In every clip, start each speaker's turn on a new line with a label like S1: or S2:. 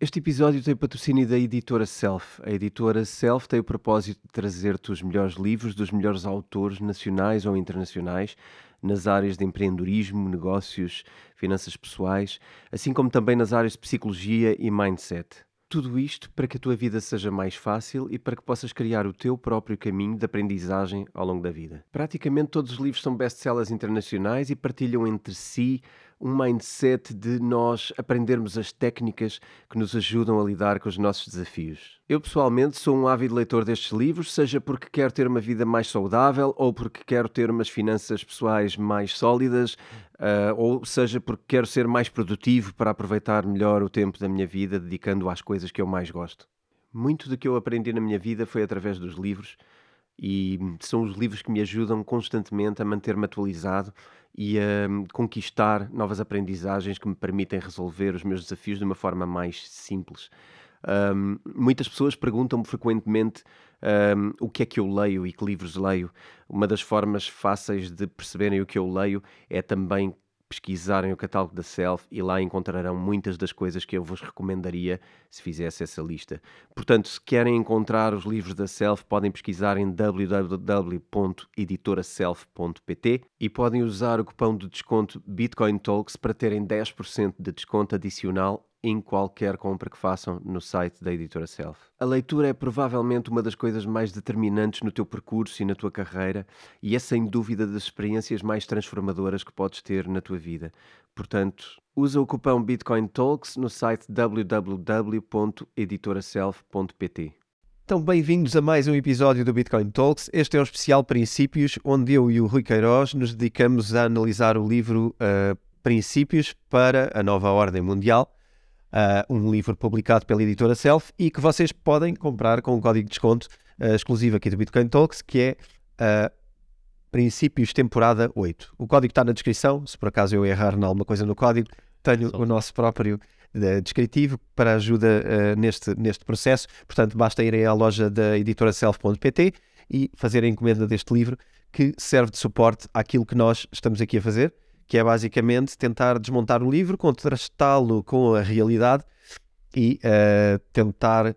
S1: Este episódio tem patrocínio da editora Self. A editora Self tem o propósito de trazer-te os melhores livros dos melhores autores nacionais ou internacionais nas áreas de empreendedorismo, negócios, finanças pessoais, assim como também nas áreas de psicologia e mindset. Tudo isto para que a tua vida seja mais fácil e para que possas criar o teu próprio caminho de aprendizagem ao longo da vida. Praticamente todos os livros são best-sellers internacionais e partilham entre si um mindset de nós aprendermos as técnicas que nos ajudam a lidar com os nossos desafios. Eu pessoalmente sou um ávido leitor destes livros, seja porque quero ter uma vida mais saudável ou porque quero ter umas finanças pessoais mais sólidas, uh, ou seja porque quero ser mais produtivo para aproveitar melhor o tempo da minha vida dedicando às coisas que eu mais gosto. Muito do que eu aprendi na minha vida foi através dos livros e são os livros que me ajudam constantemente a manter-me atualizado e a hum, conquistar novas aprendizagens que me permitem resolver os meus desafios de uma forma mais simples. Um, muitas pessoas perguntam-me frequentemente um, o que é que eu leio e que livros leio. Uma das formas fáceis de perceberem o que eu leio é também pesquisarem o catálogo da Self e lá encontrarão muitas das coisas que eu vos recomendaria se fizesse essa lista. Portanto, se querem encontrar os livros da Self, podem pesquisar em www.editoraself.pt e podem usar o cupom de desconto Bitcoin Talks para terem 10% de desconto adicional em qualquer compra que façam no site da editora Self. A leitura é provavelmente uma das coisas mais determinantes no teu percurso e na tua carreira e é sem dúvida das experiências mais transformadoras que podes ter na tua vida. Portanto, usa o cupom Bitcoin Talks no site www.editoraself.pt.
S2: Então, bem-vindos a mais um episódio do Bitcoin Talks. Este é o especial Princípios, onde eu e o Rui Queiroz nos dedicamos a analisar o livro uh, Princípios para a Nova Ordem Mundial uh, um livro publicado pela editora Self e que vocês podem comprar com um código de desconto uh, exclusivo aqui do Bitcoin Talks, que é uh, Princípios Temporada 8. O código está na descrição, se por acaso eu errar em alguma coisa no código, tenho o nosso próprio descritivo para ajuda neste, neste processo. Portanto, basta irem à loja da editora self.pt e fazer a encomenda deste livro que serve de suporte àquilo que nós estamos aqui a fazer que é basicamente tentar desmontar o livro, contrastá-lo com a realidade e uh, tentar uh,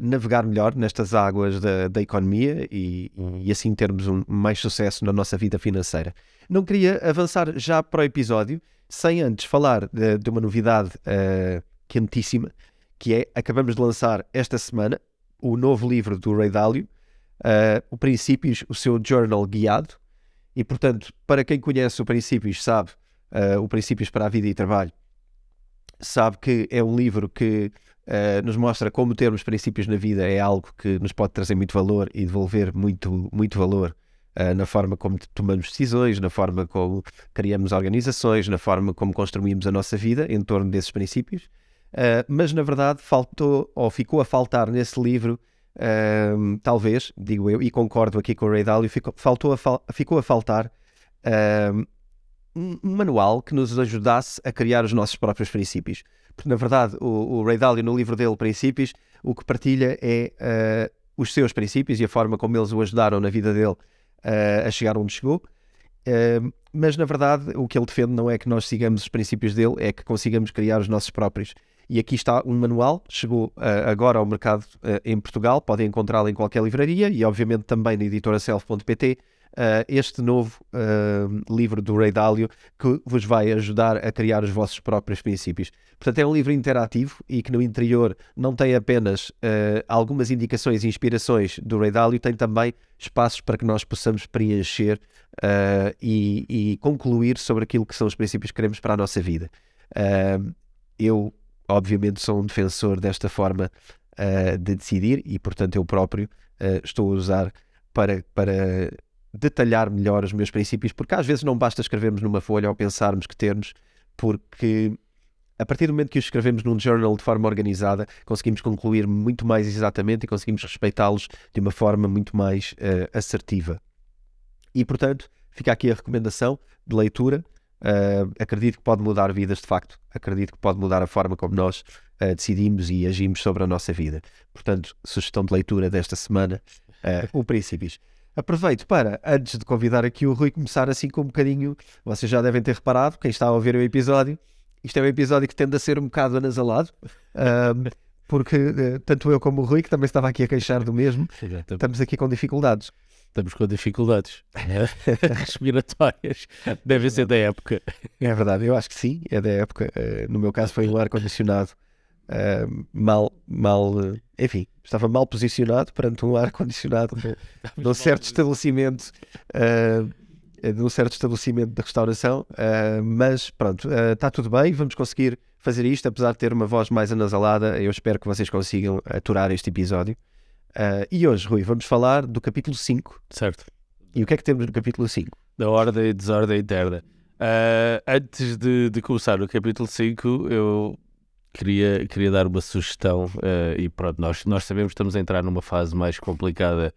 S2: navegar melhor nestas águas da, da economia e, e, assim termos um mais sucesso na nossa vida financeira. Não queria avançar já para o episódio sem antes falar de, de uma novidade uh, quentíssima, que é, acabamos de lançar esta semana o novo livro do Ray Dalio, o Princípios, o seu journal guiado, e, portanto, para quem conhece o Princípios, sabe uh, o Princípios para a Vida e Trabalho, sabe que é um livro que uh, nos mostra como termos princípios na vida é algo que nos pode trazer muito valor e devolver muito, muito valor uh, na forma como tomamos decisões, na forma como criamos organizações, na forma como construímos a nossa vida em torno desses princípios. Uh, mas, na verdade, faltou ou ficou a faltar nesse livro um, talvez, digo eu, e concordo aqui com o Ray Dalio, ficou, faltou a ficou a faltar um, um, manual que nos ajudasse a criar os nossos próprios princípios. Porque, na verdade, o, o Ray Dalio, no livro dele, Princípios, o que partilha é uh, os seus princípios e a forma como eles o ajudaram na vida dele uh, a chegar onde chegou. Uh, mas, na verdade, o que ele defende não é que nós sigamos os princípios dele, é que consigamos criar os nossos próprios. E aqui está um manual, chegou uh, agora ao mercado uh, em Portugal, podem encontrá-lo em qualquer livraria e, obviamente, também na editora self.pt. Uh, eh, este novo livro do Ray Dalio que vos vai ajudar a criar os vossos próprios princípios. Portanto, é um livro interativo e que no interior não tem apenas algumas indicações e inspirações do Ray Dalio, tem também espaços para que nós possamos preencher e, e, concluir sobre aquilo que são os princípios que queremos para a nossa vida. eu obviamente sou um defensor desta forma uh, de decidir e, portanto, eu próprio uh, estou a usar para, para detalhar melhor os meus princípios, porque às vezes não basta escrevermos numa folha ou pensarmos que termos, porque a partir do momento que os escrevemos num journal de forma organizada, conseguimos concluir muito mais exatamente e conseguimos respeitá-los de uma forma muito mais uh, assertiva. E, portanto, fica aqui a recomendação de leitura Uh, acredito que pode mudar vidas de facto. Acredito que pode mudar a forma como nós uh, decidimos e agimos sobre a nossa vida. Portanto, sugestão de leitura desta semana: uh, O Princípios. Aproveito para, antes de convidar aqui o Rui, começar assim com um bocadinho. Vocês já devem ter reparado, quem está a ouvir o episódio, isto é um episódio que tende a ser um bocado anasalado, um, porque tanto eu como o Rui, que também estava aqui a queixar do mesmo, estamos aqui com dificuldades.
S3: Estamos com dificuldades respiratórias. Deve ser da época.
S2: É verdade, eu acho que sim, é da época. Uh, no meu caso foi um ar-condicionado uh, mal, mal, uh, enfim, estava mal posicionado perante um ar-condicionado num certo estabelecimento, num certo estabelecimento de restauração, mas pronto, está tudo bem, vamos conseguir fazer isto, apesar de ter uma voz mais anasalada, eu espero que vocês consigam aturar este episódio. Uh, e hoje, Rui, vamos falar do capítulo 5.
S3: Certo.
S2: E o que é que temos no capítulo 5?
S3: Da ordem e desordem interna. Uh, antes de, de, começar o capítulo 5, eu queria, queria dar uma sugestão. Uh, e pronto, nós, nós sabemos que estamos a entrar numa fase mais complicada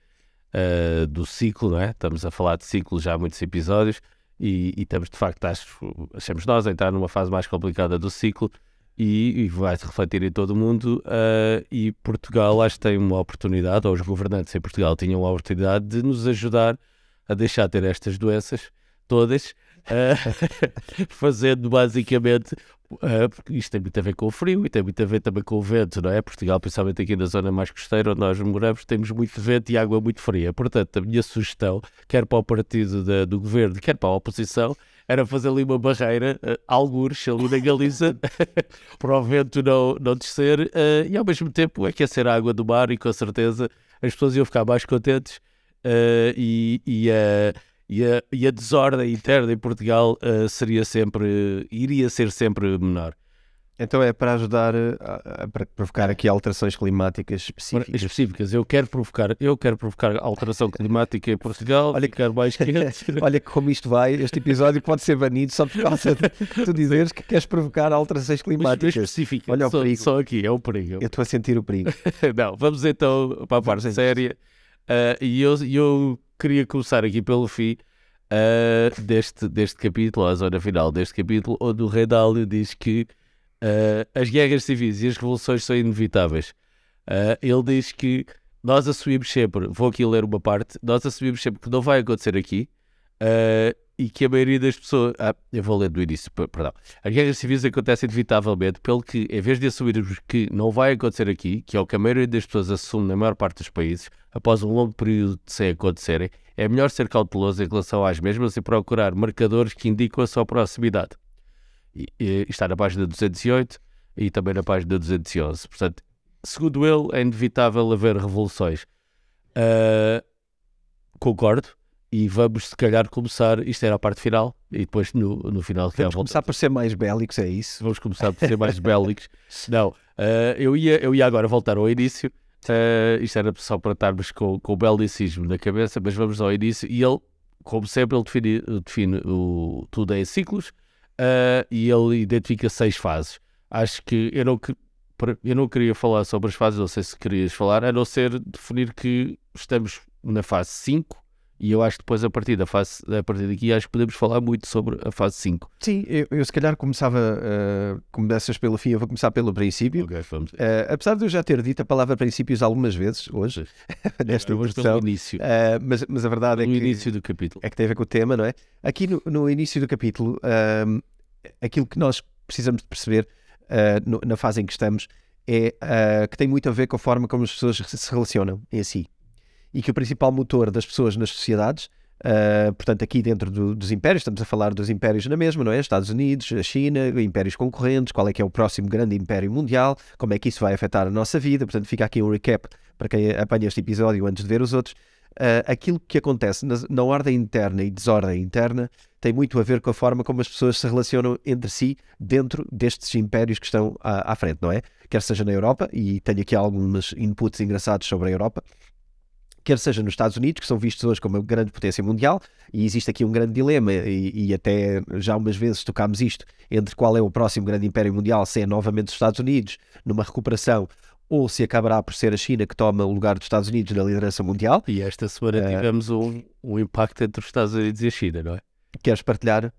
S3: do ciclo, não é? Estamos a falar de ciclo já há muitos episódios. E, e estamos, de facto, acho, achamos nós a entrar numa fase mais complicada do ciclo e, e vai se refletir em todo o mundo. Uh, e Portugal, acho que tem uma oportunidade, ou os governantes em Portugal tinham a oportunidade de nos ajudar a deixar de ter estas doenças todas, uh, fazendo basicamente. Uh, porque isto tem muito a ver com o frio e tem muito a ver também com o vento, não é? Portugal, principalmente aqui na zona mais costeira onde nós moramos, temos muito vento e água muito fria. Portanto, a minha sugestão, quer para o partido da, do governo, quer para a oposição, era fazer ali uma barreira, uh, algures ali na Galiza, para o vento não, não descer uh, e ao mesmo tempo aquecer a água do mar e com certeza as pessoas iam ficar mais contentes uh, e, e, uh, e, a, e a desordem interna em Portugal seria sempre, iria ser sempre menor.
S2: Então é para ajudar a, a, para provocar aqui alterações climáticas específicas.
S3: específicas. Eu quero provocar, eu quero provocar alteração climática em Portugal.
S2: Olha, quero mais quente. Olha que como isto vai, este episódio pode ser banido só por causa de tu dizeres que queres provocar alterações climáticas.
S3: específicas. Olha o só, perigo. Só aqui, é o perigo.
S2: Eu estou a sentir o perigo.
S3: Não, vamos então para a parte séria. Uh, e eu, eu queria começar aqui pelo fim uh, deste, deste capítulo, a zona final deste capítulo, onde o Rei Dálio diz que Uh, as guerras civis e as revoluções são inevitáveis. Uh, ele diz que nós assumimos sempre, vou aqui ler uma parte, nós assumimos sempre que não vai acontecer aqui uh, e que a maioria das pessoas. Ah, eu vou ler do início, perdão. As guerras civis acontecem inevitavelmente, pelo que, em vez de assumirmos que não vai acontecer aqui, que é o que a maioria das pessoas assume na maior parte dos países, após um longo período de sem acontecerem, é melhor ser cauteloso em relação às mesmas e procurar marcadores que indicam a sua proximidade e, e está na página 208 e também na página 211. Portanto, segundo ele, é inevitável haver revoluções. Uh, concordo. E vamos, se calhar, começar. Isto era a parte final, e depois no, no final.
S2: Vamos começar por ser mais bélicos, é isso?
S3: Vamos começar por ser mais bélicos. Não, uh, eu, ia, eu ia agora voltar ao início. Uh, isto era só para estarmos com, com o belicismo na cabeça, mas vamos ao início. E ele, como sempre, ele define, define o, tudo em ciclos uh, e ele identifica seis fases. Acho que eu não, eu não queria falar sobre as fases, não sei se querias falar, a não ser definir que estamos na fase 5 e eu acho que depois a partir da fase, a partir daqui acho que podemos falar muito sobre a fase 5.
S2: Sim, eu, eu se calhar começava, uh, começas pelo fim, eu vou começar pelo princípio.
S3: Okay, vamos.
S2: Uh, apesar de eu já ter dito a palavra princípios algumas vezes hoje, nesta introdução,
S3: início.
S2: Uh, mas, mas a verdade
S3: no
S2: é
S3: que... início do capítulo.
S2: É que tem a ver com o tema, não é? Aqui no, no início do capítulo, uh, aquilo que nós precisamos de perceber no, na fase em que estamos é que tem muito a ver com a forma como as pessoas se relacionam em si. E que o principal motor das pessoas nas sociedades, uh, portanto, aqui dentro do, dos impérios, estamos a falar dos impérios na mesma, não é? Estados Unidos, a China, impérios concorrentes, qual é que é o próximo grande império mundial, como é que isso vai afetar a nossa vida. Portanto, fica aqui um recap para quem apanha este episódio antes de ver os outros. Uh, aquilo que acontece na, na, ordem interna e desordem interna tem muito a ver com a forma como as pessoas se relacionam entre si dentro destes impérios que estão à, à frente, não é? Quer seja na Europa, e tenho aqui alguns inputs engraçados sobre a Europa, quer seja nos Estados Unidos, que são vistos hoje como uma grande potência mundial, e existe aqui um grande dilema, e, e, até já umas vezes tocámos isto, entre qual é o próximo grande império mundial, se é novamente os Estados Unidos, numa recuperação, ou se acabará por ser a China que toma o lugar dos Estados Unidos na liderança mundial.
S3: E esta semana uh, tivemos um, um impacto entre os Estados Unidos e a China, não é?
S2: Queres partilhar?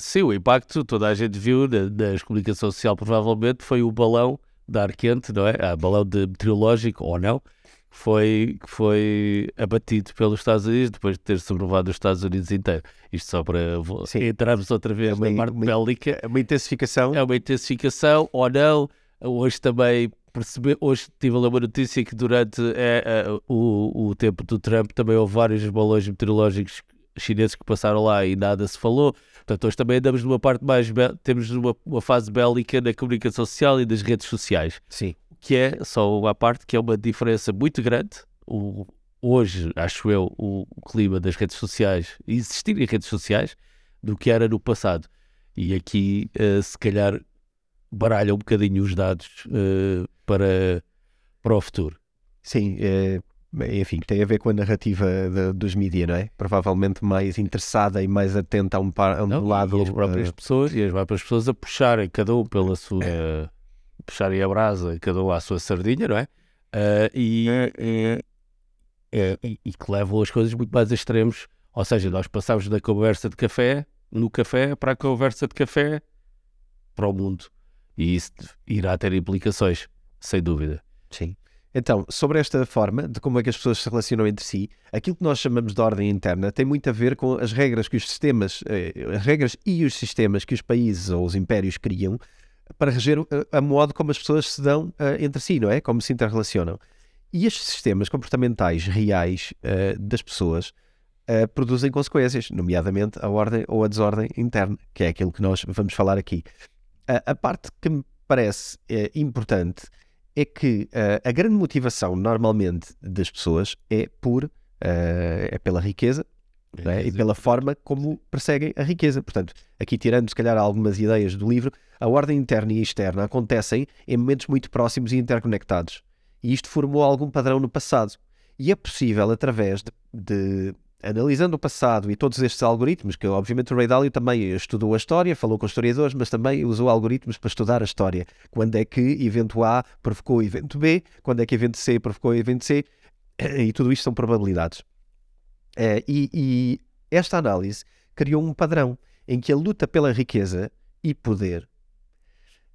S3: Sim, o impacto, toda a gente viu na, na comunicação social, provavelmente, foi o balão de ar quente, não é? Ah, balão de meteorológico ou não, foi, que foi abatido pelos Estados Unidos depois de ter sobrevivado os Estados Unidos inteiro. Isto só para
S2: Sim.
S3: entrarmos outra vez
S2: É uma-
S3: na parte
S2: uma-
S3: bélica.
S2: É uma intensificação.
S3: É uma intensificação ou não. Hoje também perceber, hoje tive uma notícia que durante é, é, o, o tempo do Trump também houve vários balões meteorológicos chineses que passaram lá e nada se falou. Portanto, hoje também andamos numa parte mais, temos uma, uma fase bélica na comunicação social e das redes sociais
S2: Sim.
S3: Que é só uma parte que é uma diferença muito grande. O, hoje, acho eu, o, o clima das redes sociais, existir em redes sociais, do que era no passado. E aqui, eh, se calhar, baralha um bocadinho os dados eh, para, para o futuro.
S2: Sim, é, enfim, tem a ver com a narrativa de- dos mídias, não é? Provavelmente mais interessada e mais atenta a um, par, a um
S3: Não?
S2: lado.
S3: e as próprias
S2: eh,
S3: pessoas, e as próprias pessoas a puxarem, cada um pela sua. Puxarem a brasa, cada um à sua sardinha, não é? Ah, e, e, e- e- e que levam as coisas muito mais a extremos. Ou seja, nós passamos da conversa de café, no café, para a conversa de café para o mundo. E isso irá ter implicações, sem dúvida.
S2: Sim. Então, sobre esta forma de como é que as pessoas se relacionam entre si, aquilo que nós chamamos de ordem interna tem muito a ver com as regras que os sistemas, eh, as regras e os sistemas que os países ou os impérios criam para reger eh, a modo como as pessoas se dão eh, entre si, não é? Como se interrelacionam. E estes sistemas comportamentais reais eh, das pessoas eh, produzem consequências, nomeadamente a ordem ou a desordem interna, que é aquilo que nós vamos falar aqui. A- parte que me parece importante é que a grande motivação normalmente das pessoas é por é pela riqueza é? e pela forma como perseguem a riqueza. Portanto, aqui tirando se calhar algumas ideias do livro, a ordem interna e externa acontecem em momentos muito próximos e interconectados. E isto formou algum padrão no passado. E é possível, através de, de- analisando o passado e todos estes algoritmos, que obviamente o Ray Dalio também estudou a história, falou com historiadores, mas também usou algoritmos para estudar a história. Quando é que evento A provocou evento B, quando é que evento C provocou evento C, e tudo isto são probabilidades. Eh, e, e esta análise criou um padrão em que a luta pela riqueza e poder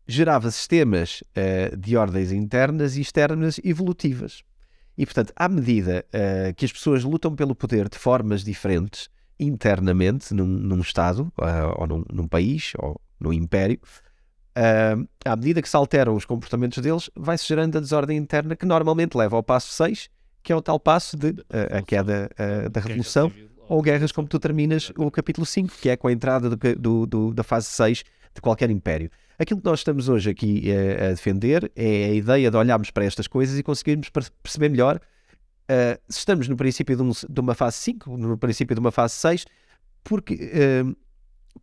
S2: gerava sistemas eh, de ordens internas e externas evolutivas. E, portanto, à medida eh, que as pessoas lutam pelo poder de formas diferentes, internamente, num, num Estado, ah, ou num, num país, ou num império, à medida que se alteram os comportamentos deles, vai-se gerando a desordem interna que normalmente leva ao passo 6, que é o tal passo de ah, a queda ah, da revolução, ou guerras como tu terminas o capítulo 5, que é com a entrada do do- do- da fase 6 de qualquer império. Aquilo que nós estamos hoje aqui eh, a defender é a ideia de olharmos para estas coisas e conseguirmos per- perceber melhor eh, se estamos no princípio de, um- de uma fase 5, no princípio de uma fase 6, porque eh,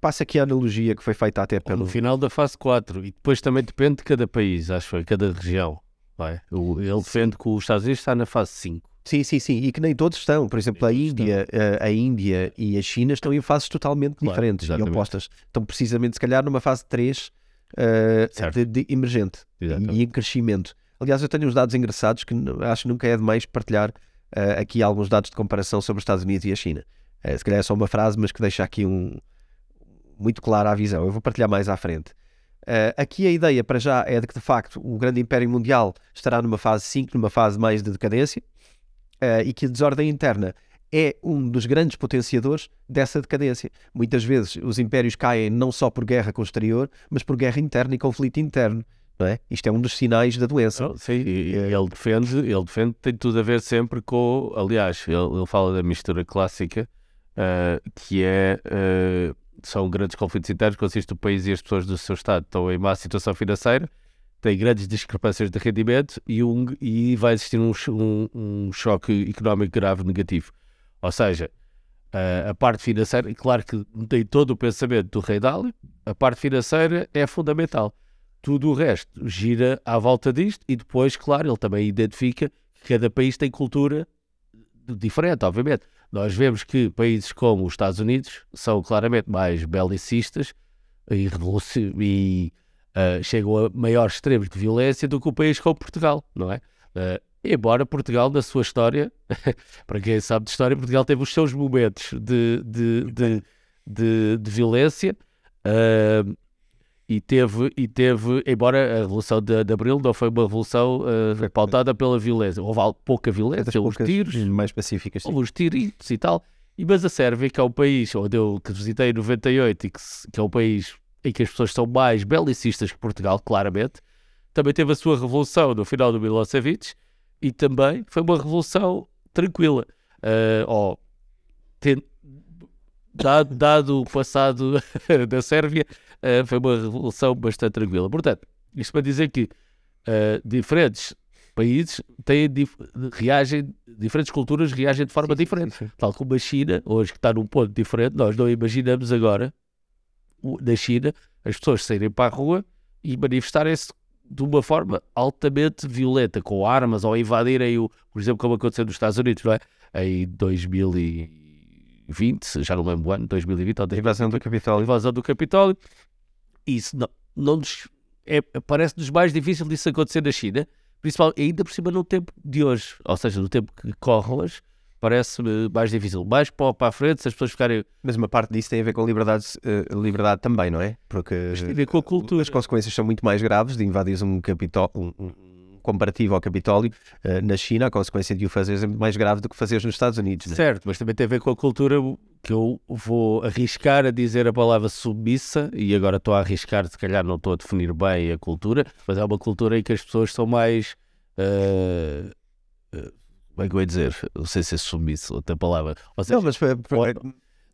S2: passa aqui a analogia que foi feita até pelo.
S3: no final da fase 4. E depois também depende de cada país, acho que foi, cada região. É? Ele defende que os Estados Unidos está na fase 5.
S2: Sim, sim, sim, e que nem todos estão. Por exemplo, a Índia, eh, a Índia e a China estão em fases totalmente
S3: Claro,
S2: diferentes e
S3: exatamente.
S2: opostas. Estão precisamente, se calhar, numa fase 3 eh,
S3: Certo.
S2: de, de emergente
S3: Exatamente.
S2: e em crescimento. Aliás, eu tenho uns dados engraçados que acho que nunca é demais partilhar eh, aqui alguns dados de comparação sobre os Estados Unidos e a China. Eh, se calhar é só uma frase, mas que deixa aqui um muito clara a visão. Eu vou partilhar mais à frente. Eh, aqui a ideia para já é de que de facto o grande império mundial estará numa fase 5, numa fase mais de decadência, eh, e que a desordem interna é um dos grandes potenciadores dessa decadência. Muitas vezes os impérios caem não só por guerra com o exterior, mas por guerra interna e conflito interno. Não é? Isto é um dos sinais da doença.
S3: Não, sim, e- e ele defende, ele defende, tem tudo a ver sempre com, aliás, ele, ele fala da mistura clássica, ah, que é, são grandes conflitos internos, consiste o país e as pessoas do seu estado estão em má situação financeira, têm grandes discrepâncias de rendimento e, um, e vai existir um, um, um choque económico grave negativo. Ou seja, ah, a parte financeira, e claro que tem todo o pensamento do rei Dálio, a parte financeira é fundamental tudo o resto gira à volta disto e depois, claro, ele também identifica que cada país tem cultura diferente, obviamente. Nós vemos que países como os Estados Unidos são claramente mais belicistas e, e, ah, chegam a maiores extremos de violência do que o país como Portugal, não é? Ah, embora Portugal, na sua história, para quem sabe de história, Portugal teve os seus momentos de, de, de, de, de violência. ah, e teve, e teve, embora a Revolução de, de Abril não foi uma revolução uh, pautada pela violência, houve pouca violência, houve os tiros,
S2: mais pacíficas, sim.
S3: houve os tiritos e tal, e, mas a Sérvia, que é um país onde eu que visitei em 98 e que, que é um país em que as pessoas são mais belicistas que Portugal, claramente, também teve a sua revolução no final do Milosevic e também foi uma revolução tranquila. Uh, oh, ten, dado, dado o passado da Sérvia, uh, foi uma revolução bastante tranquila. Portanto, isto para dizer que uh, diferentes países têm dif reagem, diferentes culturas reagem de forma sim, diferente. Sim, sim. Tal como a China, hoje que está num ponto diferente, nós não imaginamos agora na China as pessoas saírem para a rua e manifestarem-se de uma forma altamente violenta, com armas ou invadirem o, por exemplo, como aconteceu nos Estados Unidos, não é? Em 2020, já não lembro o ano, 2020, ou
S2: a invasão do Capitólio. A
S3: invasão do Capitólio. Isso não, não nos, é, parece-nos mais difícil disso acontecer na China, principalmente ainda por cima no tempo de hoje, ou seja, no tempo que corre hoje, parece-me mais difícil. Mais para, para a frente, se as pessoas ficarem.
S2: Mas uma parte disso tem a ver com liberdade, uh, liberdade também, não é?
S3: Porque tem a ver com a cultura.
S2: As consequências são muito mais graves de invadir um, capitó um, um comparativo ao Capitólio uh, na China, a consequência de o fazer é muito mais grave do que fazer nos Estados Unidos.
S3: Né? Certo, mas também tem a ver com a cultura que eu vou arriscar a dizer a palavra submissa, e agora estou a arriscar, se calhar não estou a definir bem a cultura, mas é uma cultura em que as pessoas são mais. Uh, uh, como é que eu ia dizer? Não sei se é submisso, outra palavra.
S2: Seja, não, mas foi, foi,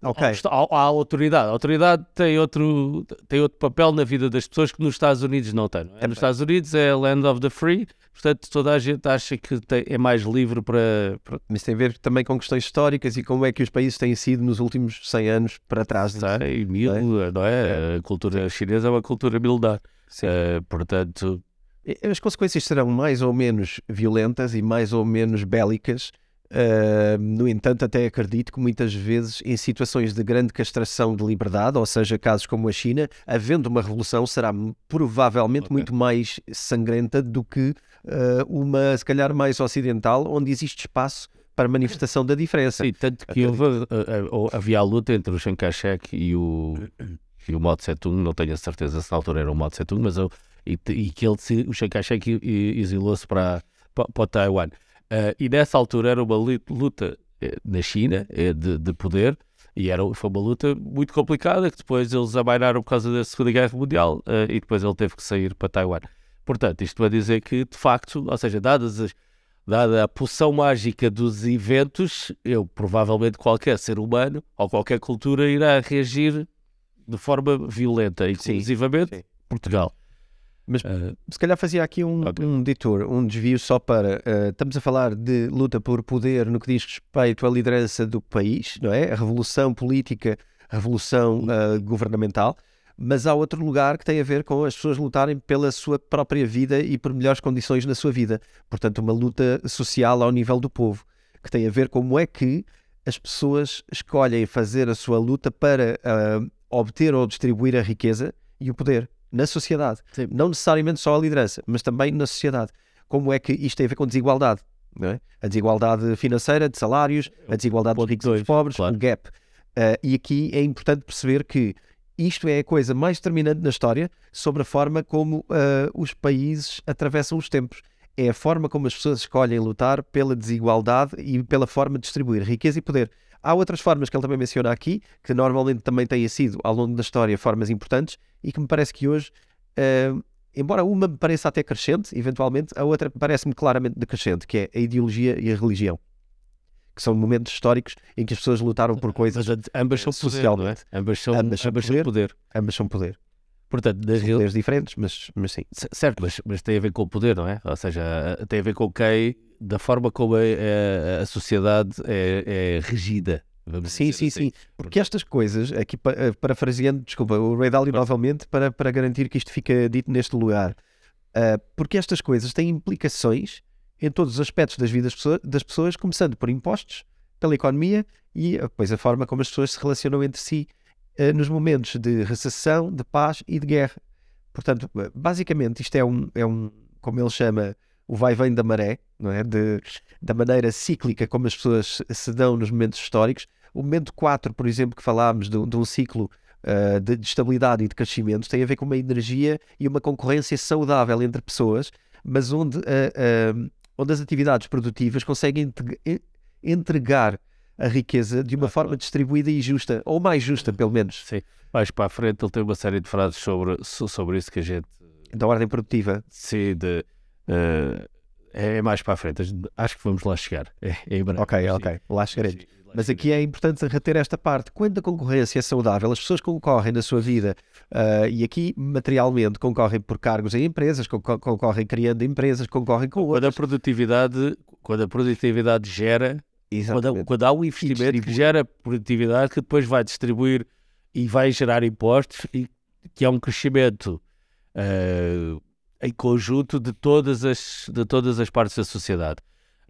S3: Ok. Há, há, autoridade. A autoridade tem outro, tem outro papel na vida das pessoas que nos Estados Unidos não tem. Não é? é nos Estados Unidos é land of the free, portanto toda a gente acha que tem, é mais livre para, para...
S2: Mas tem a ver também com questões históricas e como é que os países têm sido nos últimos 100 anos para trás.
S3: Sei, mil, não é? Não é? A cultura chinesa é uma cultura milenar. Uh, portanto...
S2: As consequências serão mais ou menos violentas e mais ou menos bélicas Uh, no entanto, até acredito que muitas vezes, em situações de grande castração de liberdade, ou seja, casos como a China, havendo uma revolução, será provavelmente okay. muito mais sangrenta do que uh, uma, se calhar, mais ocidental, onde existe espaço para manifestação da diferença.
S3: Sim, tanto que houve, uh, havia a luta entre o Chiang Kai-shek e o, e o Mao Tse-tung, não tenho a certeza se na altura era o Mao Tse-tung, mas eu, e, e, que ele, o Chiang Kai-shek exilou-se para, para, para Taiwan. Uh, e nessa altura era uma luta eh, na China eh, de, de, poder e era, foi uma luta muito complicada que depois eles amainaram por causa da Segunda Guerra Mundial uh, e depois ele teve que sair para Taiwan. Portanto, isto vai dizer que, de facto, ou seja, dadas as, dada a poção mágica dos eventos, eu provavelmente qualquer ser humano ou qualquer cultura irá reagir de forma violenta, inclusivamente sim, sim. Portugal.
S2: Mas uh, se calhar fazia aqui um, okay. um detour, um desvio só para. Uh, estamos a falar de luta por poder no que diz respeito à liderança do país, não é? A revolução política, a revolução uh, governamental. Mas há outro lugar que tem a ver com as pessoas lutarem pela sua própria vida e por melhores condições na sua vida. Portanto, uma luta social ao nível do povo, que tem a ver com como é que as pessoas escolhem fazer a sua luta para obter ou distribuir a riqueza e o poder na sociedade. Sim. Não necessariamente só a liderança, mas também na sociedade. Como é que isto tem a ver com desigualdade? É? A desigualdade financeira, de salários, a desigualdade dos ricos e dos pobres, claro. o gap. Uh, e aqui é importante perceber que isto é a coisa mais determinante na história sobre a forma como uh, os países atravessam os tempos. É a forma como as pessoas escolhem lutar pela desigualdade e pela forma de distribuir riqueza e poder. Há outras formas que ele também menciona aqui, que normalmente também têm sido, ao longo da história, formas importantes e que me parece que hoje, uh, embora uma me pareça até crescente, eventualmente, a outra parece-me claramente decrescente, que é a ideologia e a religião. Que são momentos históricos em que as pessoas lutaram por coisas.
S3: Mas ambas são poder, não é? Ambas são, ambas são, ambas poder, poder.
S2: Ambas são poder.
S3: Portanto, das
S2: são poderes diferentes, mas, mas sim.
S3: Certo, mas, mas tem a ver com o poder, não é? Ou seja, tem a ver com quem, da forma como a, a, a sociedade é, é regida
S2: sim, sim, assim. sim. Porque estas coisas, aqui eh, parafraseando, desculpa, o Ray Dalio novamente, para, para garantir que isto fica dito neste lugar, uh, porque estas coisas têm implicações em todos os aspectos das vidas das pessoas, começando por impostos, pela economia e depois a forma como as pessoas se relacionam entre si uh, nos momentos de recessão, de paz e de guerra. Portanto, basicamente, isto é um, é um como ele chama, o vai-vem da maré, não é? De, da maneira cíclica como as pessoas se dão nos momentos históricos. O momento 4, por exemplo, que falámos de, de um ciclo uh, de, de, estabilidade e de crescimento tem a ver com uma energia e uma concorrência saudável entre pessoas, mas onde, uh, uh, onde as atividades produtivas conseguem entregar a riqueza de uma ah, forma distribuída e justa, ou mais justa, pelo menos.
S3: Sim. Mais para a frente, ele tem uma série de frases sobre, sobre isso que a gente.
S2: Da ordem produtiva.
S3: Sim, de. Uh, é mais para a frente. Acho que vamos lá chegar. É, é
S2: ok, sim. ok. Lá chegaremos. Mas aqui é importante reter esta parte. Quando a concorrência é saudável, as pessoas concorrem na sua vida uh, e aqui materialmente concorrem por cargos em empresas, concorrem criando empresas, concorrem com outras.
S3: Quando a produtividade, quando a produtividade gera quando, quando, há um investimento que gera produtividade que depois vai distribuir e vai gerar impostos e que é um crescimento uh, em conjunto de todas as, de todas as partes da sociedade.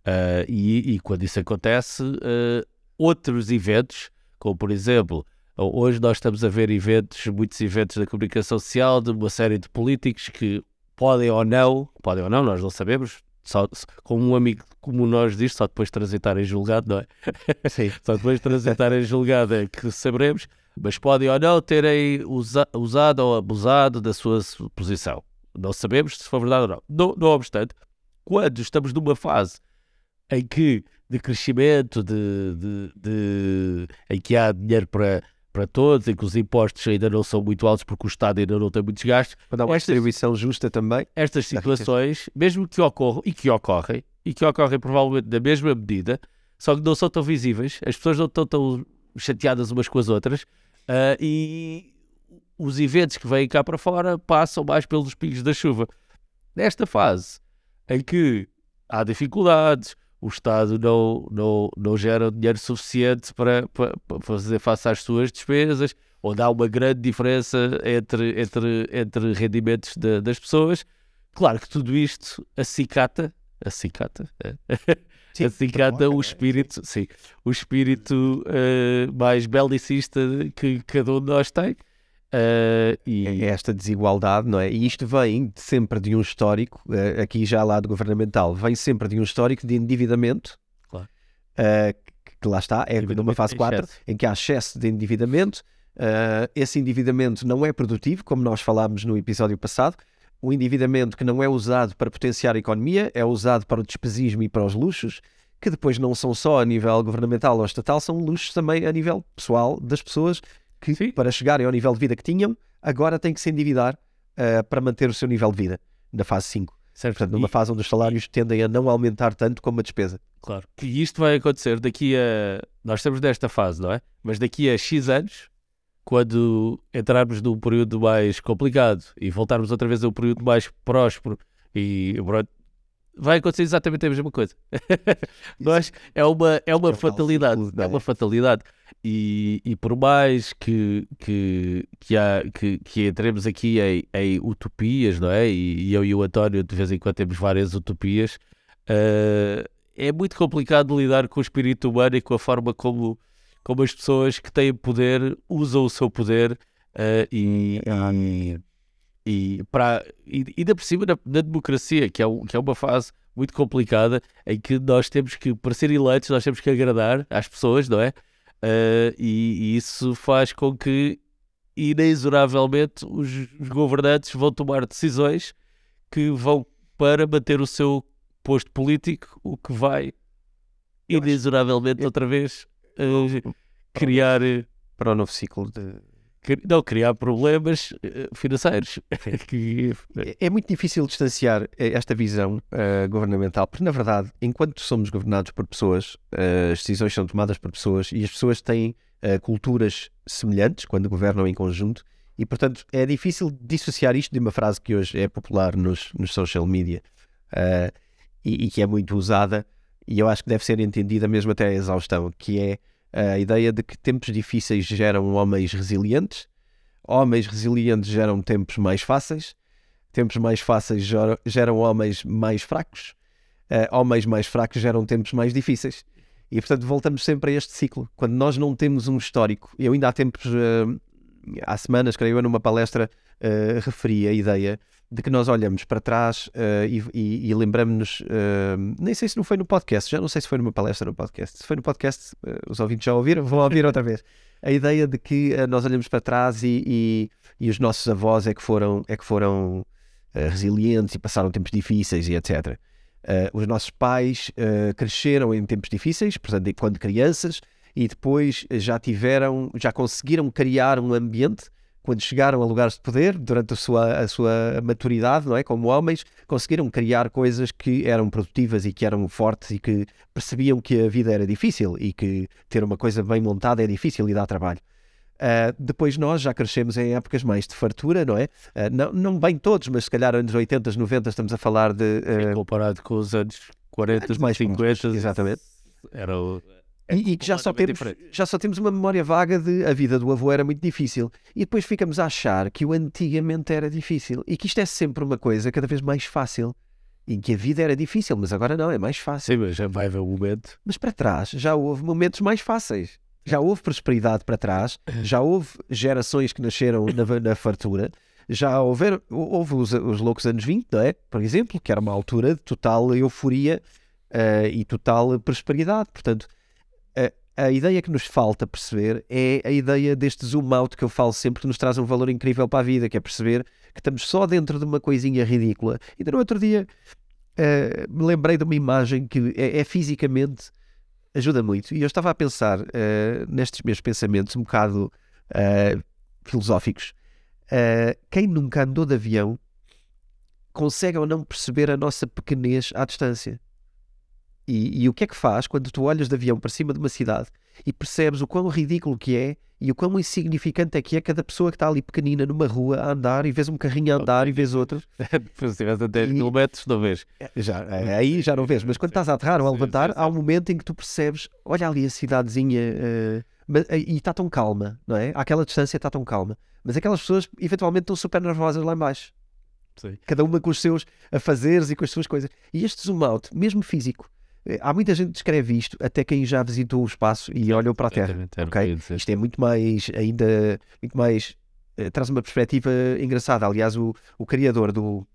S3: Uh, e, e, quando isso acontece, uh, outros eventos, como por exemplo, hoje nós estamos a ver eventos, muitos eventos da comunicação social, de uma série de políticos que podem ou não, podem ou não, nós não sabemos, só, como um amigo como nós diz, só depois de transitar em julgado, não é?
S2: Sim.
S3: só depois de transitar em julgado é que saberemos, mas podem ou não terem usa, usado ou abusado da sua posição. Não sabemos se foi verdade ou não. Não, não obstante, quando estamos numa fase em que de crescimento, de, de, de, em que há dinheiro para, para todos, em que os impostos ainda não são muito altos porque o Estado ainda não tem muitos gastos.
S2: Quando há uma estas, distribuição justa também.
S3: Estas situações, mesmo que ocorram, e que ocorrem, e que ocorrem provavelmente na mesma medida, só que não são tão visíveis, as pessoas não estão tão chateadas umas com as outras, uh, e os eventos que vêm cá para fora passam mais pelos pingos da chuva. Nesta fase em que há dificuldades, o Estado não, não, não gera dinheiro suficiente para, para, para fazer face às suas despesas, onde há uma grande diferença entre, entre, entre rendimentos de, das pessoas. Claro que tudo isto acicata, acicata, é? Sim, acicata o espírito, sim, o espírito uh, mais belicista que cada um de nós tem.
S2: Uh, e... É esta desigualdade, não é? E isto vem sempre de um histórico, uh, aqui já lado governamental, vem sempre de um histórico de endividamento,
S3: claro.
S2: uh, que, que lá está, é numa fase 4, em que há excesso de endividamento. esse endividamento não é produtivo, como nós falámos no episódio passado. O endividamento que não é usado para potenciar a economia, é usado para o despesismo e para os luxos, que depois não são só a nível governamental ou estatal, são luxos também a nível pessoal das pessoas que, Sim. para chegarem ao nível de vida que tinham, agora têm que se endividar uh, para manter o seu nível de vida, na fase 5. Certo. Portanto, numa e... fase onde os salários tendem a não aumentar tanto como a despesa.
S3: Claro. E isto vai acontecer daqui a. Nós estamos nesta fase, não é? Mas daqui a X anos, quando entrarmos num período mais complicado e voltarmos outra vez a um período mais próspero e vai acontecer exatamente a mesma coisa. Nós, é uma, é uma é fatalidade. é? é uma fatalidade. E, e por mais que, que, que, há, que, que entremos aqui em, em utopias, não é? E, e, eu e o António, de vez em quando, temos várias utopias, uh, é muito complicado lidar com o espírito humano e com a forma como, como as pessoas que têm poder usam o seu poder uh, e, e, e, para, e ainda por cima na, na democracia, que é, um, que é uma fase muito complicada em que nós temos que, para ser eleitos, nós temos que agradar às pessoas, não é? Uh, e, e, isso faz com que, inexoravelmente, os, os, governantes vão tomar decisões que vão para manter o seu posto político, o que vai, inexoravelmente, outra vez, uh, criar.
S2: Para o novo ciclo de
S3: não criar problemas eh, financeiros.
S2: é, é muito difícil distanciar eh, esta visão uh, governamental, porque na verdade, enquanto somos governados por pessoas, uh, as decisões são tomadas por pessoas e as pessoas têm uh, culturas semelhantes quando governam em conjunto, e portanto é difícil dissociar isto de uma frase que hoje é popular nos, nos social media e, e que é muito usada, e eu acho que deve ser entendida mesmo até a exaustão, que é a ideia de que tempos difíceis geram homens resilientes, homens resilientes geram tempos mais fáceis, tempos mais fáceis geram homens mais fracos, uh, homens mais fracos geram tempos mais difíceis. E portanto voltamos sempre a este ciclo. Quando nós não temos um histórico, eu ainda há tempos, uh, há semanas, creio eu, numa palestra uh, referi a ideia de que nós olhamos para trás uh, e, e, e lembramos-nos, uh, nem sei se não foi no podcast, já não sei se foi numa palestra no podcast, se foi no podcast, os ouvintes já ouviram, vão ouvir outra vez. A ideia de que nós olhamos para trás e, e, os nossos avós é que foram, é que foram resilientes e passaram tempos difíceis e etc. os nossos pais cresceram em tempos difíceis, portanto, quando crianças, e depois já tiveram, já conseguiram criar um ambiente quando chegaram a lugares de poder, durante a sua, a sua maturidade, não é? Como homens, conseguiram criar coisas que eram produtivas e que eram fortes e que percebiam que a vida era difícil e que ter uma coisa bem montada é difícil e dá trabalho. Uh, depois nós já crescemos em épocas mais de fartura, não é? Uh, não, não bem todos, mas se calhar anos 80, 90 estamos a falar de...
S3: Uh, comparado com os anos 40, mais 50,
S2: exatamente.
S3: Era o
S2: é e, e que já só, temos, já só temos uma memória vaga de a vida do avô era muito difícil. E depois ficamos a achar que o antigamente era difícil. E que isto é sempre uma coisa cada vez mais fácil. E que a vida era difícil, mas agora não, é mais fácil.
S3: Sim, mas já vai haver um momento.
S2: Mas para trás já houve momentos mais fáceis. Já houve prosperidade para trás, já houve gerações que nasceram na, na fartura, já houve, houve os, os loucos anos 20, não é? Por exemplo, que era uma altura de total euforia uh, e total prosperidade. Portanto, a ideia que nos falta perceber é a ideia deste zoom out que eu falo sempre, que nos traz um valor incrível para a vida, que é perceber que estamos só dentro de uma coisinha ridícula. E no outro dia uh, me lembrei de uma imagem que é, é, fisicamente ajuda muito. E eu estava a pensar uh, nestes meus pensamentos um bocado uh, filosóficos. quem nunca andou de avião consegue ou não perceber a nossa pequenez à distância? E, e, o que é que faz quando tu olhas de avião para cima de uma cidade e percebes o quão ridículo que é e o quão insignificante é que é cada pessoa que está ali pequenina numa rua a andar e vês um carrinho a andar e vês outro.
S3: Se estivesse a 10 e... km, não vês.
S2: É, já, é, aí já não vês, mas quando estás a aterrar ou a levantar, sim, sim, sim. há um momento em que tu percebes, olha ali a cidadezinha uh, e está tão calma, não é? Aquela distância está tão calma. Mas aquelas pessoas eventualmente estão super nervosas lá embaixo. Cada uma com os seus afazeres e com as suas coisas. E este zoom out, mesmo físico, há muita gente que descreve isto, até quem já visitou o espaço e olhou para a Terra. Okay? Isto é muito mais, ainda, muito mais, uh, traz uma perspectiva engraçada. Aliás, o, o criador do,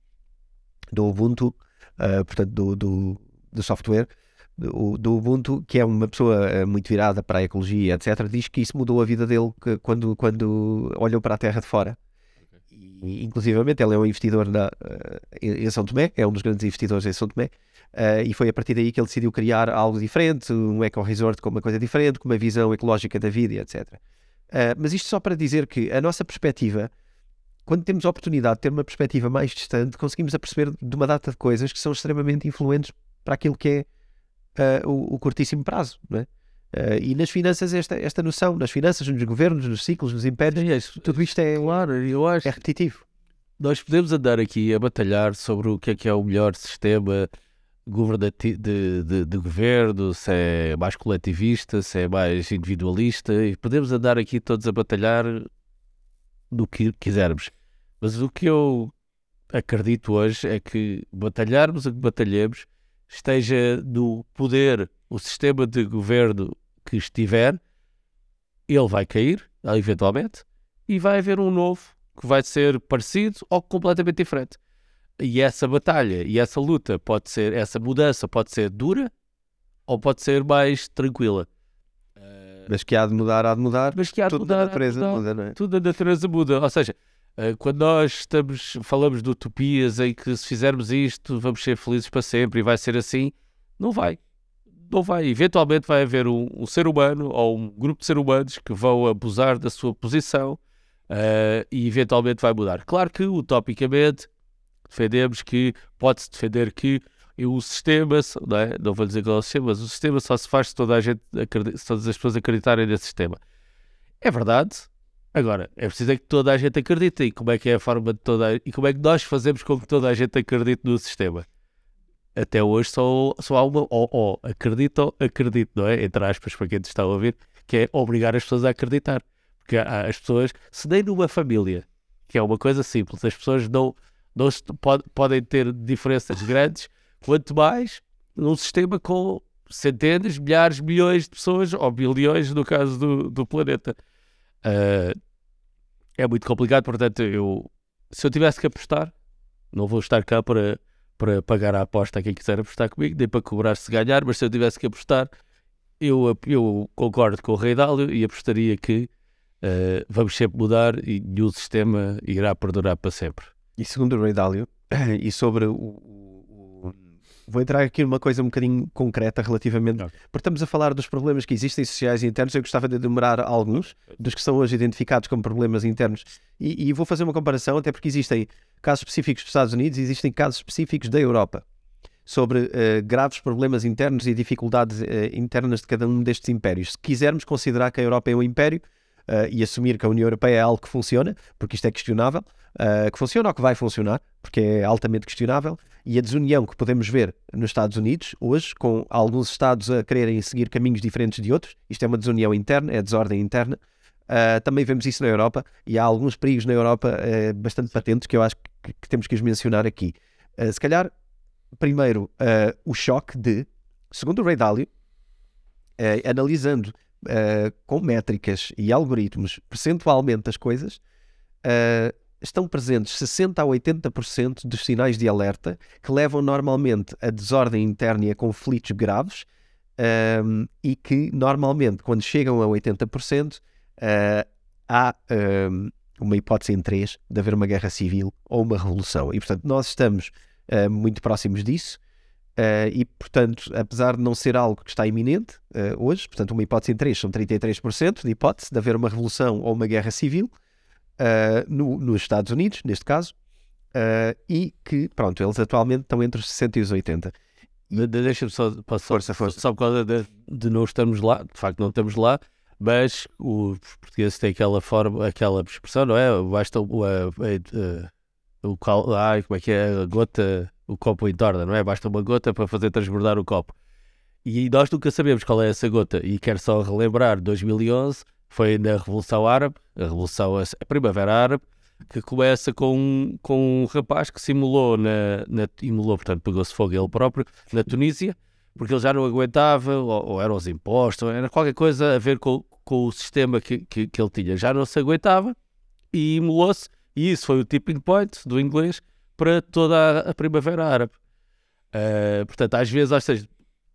S2: do Ubuntu, uh, portanto, do, do, do software, do, do, Ubuntu, que é uma pessoa muito virada para a ecologia, etc., diz que isso mudou a vida dele quando, quando olhou para a Terra de fora. E, inclusivamente, ele é um investidor na, em São Tomé, é um dos grandes investidores em São Tomé, Uh, e foi a partir daí que ele decidiu criar algo diferente, um eco-resort com uma coisa diferente, com uma visão ecológica da vida, etc. Uh, eh, mas isto só para dizer que a nossa perspectiva, quando temos a oportunidade de ter uma perspectiva mais distante, conseguimos aperceber de uma data de coisas que são extremamente influentes para aquilo que é uh, o, o, curtíssimo prazo. Não é? e nas finanças, esta, esta noção, nas finanças, nos governos, nos ciclos, nos impérios, é tudo isto é, claro, eu acho, é repetitivo.
S3: Nós podemos andar aqui a batalhar sobre o que é que é o melhor sistema de, de, de, governo, se é mais coletivista, se é mais individualista, e podemos andar aqui todos a batalhar do que quisermos. Mas o que eu acredito hoje é que batalharmos o que batalhemos esteja no poder, o sistema de governo que estiver, ele vai cair, eventualmente, e vai haver um novo que vai ser parecido ou completamente diferente. E essa batalha e essa luta pode ser, essa mudança pode ser dura ou pode ser mais tranquila.
S2: Mas que há de mudar, há de mudar.
S3: Mas que há de tudo mudar, a natureza mudar, muda, não é? Tudo a natureza muda. Ou seja, eh, quando nós estamos, falamos de utopias em que se fizermos isto vamos ser felizes para sempre e vai ser assim, não vai. Não vai. Eventualmente vai haver um, um ser humano ou um grupo de seres humanos que vão abusar da sua posição uh, e eventualmente vai mudar. Claro que, utopicamente, defendemos que pode-se defender que o sistema, não, é? não vou dizer qual é o sistema, mas o sistema só se faz se toda a gente se todas as pessoas acreditarem nesse sistema. É verdade. Agora, é preciso é que toda a gente acredite. E como é que é a forma de toda. E como é que nós fazemos com que toda a gente acredite no sistema? Até hoje só, só há uma. Ou, ou acredito acredito, não é? Entre aspas, para quem está a ouvir, que é obrigar as pessoas a acreditar. Porque as pessoas, se nem numa família, que é uma coisa simples, as pessoas não não pode, podem ter diferenças grandes, quanto mais num sistema com centenas, milhares, milhões de pessoas, ou bilhões no caso do, do planeta. Uh, é muito complicado, portanto, eu se eu tivesse que apostar, não vou estar cá para, para pagar a aposta a quem quiser apostar comigo, nem para cobrar se ganhar, mas se eu tivesse que apostar, eu, eu concordo com o Rei Dálio e apostaria que uh, vamos sempre mudar e o sistema irá perdurar para sempre.
S2: E segundo o Rei Dálio, e sobre o, o, o, Vou entrar aqui numa coisa um bocadinho concreta relativamente. Okay. Porque estamos a falar dos problemas que existem sociais e internos. Eu gostava de enumerar alguns dos que são hoje identificados como problemas internos. E, e vou fazer uma comparação, até porque existem casos específicos dos Estados Unidos e existem casos específicos da Europa sobre uh, graves problemas internos e dificuldades uh, internas de cada um destes impérios. Se quisermos considerar que a Europa é um império uh, e assumir que a União Europeia é algo que funciona, porque isto é questionável, que funciona ou que vai funcionar, porque é altamente questionável, e a desunião que podemos ver nos Estados Unidos hoje, com alguns Estados a quererem seguir caminhos diferentes de outros, isto é uma desunião interna, é desordem interna. também vemos isso na Europa e há alguns perigos na Europa bastante patentes que eu acho que, que temos que os mencionar aqui. se calhar primeiro, uh, o choque de, segundo o Ray Dalio, uh, analisando uh, com métricas e algoritmos percentualmente as coisas, estão presentes 60 a 80% dos sinais de alerta que levam normalmente a desordem interna e a conflitos graves um, e que normalmente, quando chegam a 80%, há um, uma hipótese em três de haver uma guerra civil ou uma revolução. E, portanto, nós estamos uh, muito próximos disso. Uh, e, portanto, apesar de não ser algo que está iminente uh, hoje, portanto, uma hipótese em 3 são 33% de hipótese de haver uma revolução ou uma guerra civil no, nos Estados Unidos, neste caso, e que, pronto, eles atualmente estão entre os 60 e os 80.
S3: Deixa-me só, posso, força, força. só por causa de, de não estarmos lá, de facto não estamos lá, mas os portugueses têm aquela forma, aquela expressão, não é? Basta a, o cal... Ai, como é que é? A gota, o copo entorna, não é? Basta uma gota para fazer transbordar o copo. E nós nunca sabemos qual é essa gota. E quero só relembrar, 2011 foi na Revolução Árabe, a Revolução, a Primavera Árabe, que começa com, com um rapaz que simulou, na, na imolou, portanto pegou-se fogo ele próprio, na Tunísia, porque ele já não aguentava, ou, ou eram os impostos, ou era qualquer coisa a ver com, com o sistema que, que, que ele tinha. Já não se aguentava e imolou-se e isso foi o tipping point do inglês para toda a, primavera árabe. Uh, portanto, às vezes,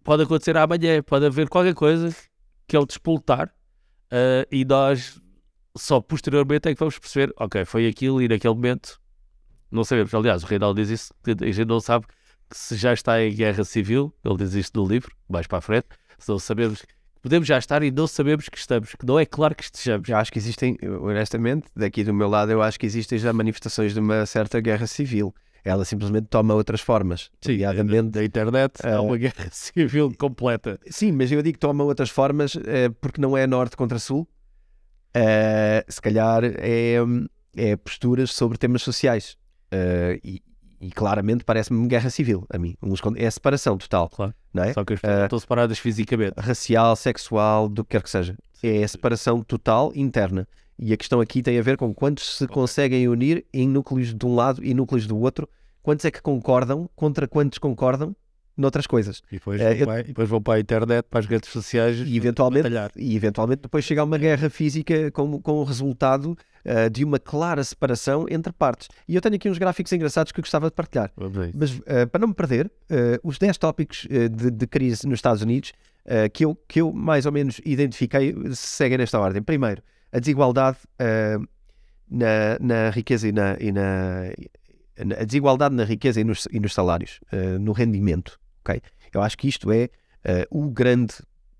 S3: pode acontecer amanhã, pode haver qualquer coisa que é o despoltar uh, e nós só posteriormente é que vamos perceber, ok, foi aquilo e naquele momento não sabemos. Aliás, o Reinaldo diz isso, a gente não sabe que se já está em guerra civil, ele diz isto no livro, mais para a frente, se não sabemos podemos já estar e não sabemos que estamos, que não é claro que estejamos.
S2: Eu acho que existem, honestamente, daqui do meu lado, eu acho que existem já manifestações de uma certa guerra civil. Ela simplesmente toma outras formas.
S3: Sim, da internet uh, uma guerra civil completa.
S2: Sim, mas eu digo que toma outras formas uh, porque não é norte contra sul. Uh, se calhar é, é posturas sobre temas sociais. e, e claramente parece-me guerra civil a mim. É separação total. Claro. Não é?
S3: Só que as pessoas uh, estão separadas fisicamente.
S2: Racial, sexual, do que quer que seja. É a separação total interna. E a questão aqui tem a ver com quantos se okay. conseguem unir em núcleos de um lado e núcleos do outro. Quantos é que concordam contra quantos concordam noutras coisas.
S3: E depois, uh, vão, para, depois vão para a internet, para as redes sociais
S2: e eventualmente, e eventualmente depois chega a uma guerra física com, com o resultado uh, de uma clara separação entre partes. E eu tenho aqui uns gráficos engraçados que eu gostava de partilhar. Mas uh, para não me perder, os 10 tópicos de, de, crise nos Estados Unidos que, eu, que eu mais ou menos identifiquei seguem nesta ordem. Primeiro, a desigualdade na, na riqueza e na, e na a desigualdade na riqueza e nos, e nos salários, uh, no rendimento. Okay? Eu acho que isto é uh, o grande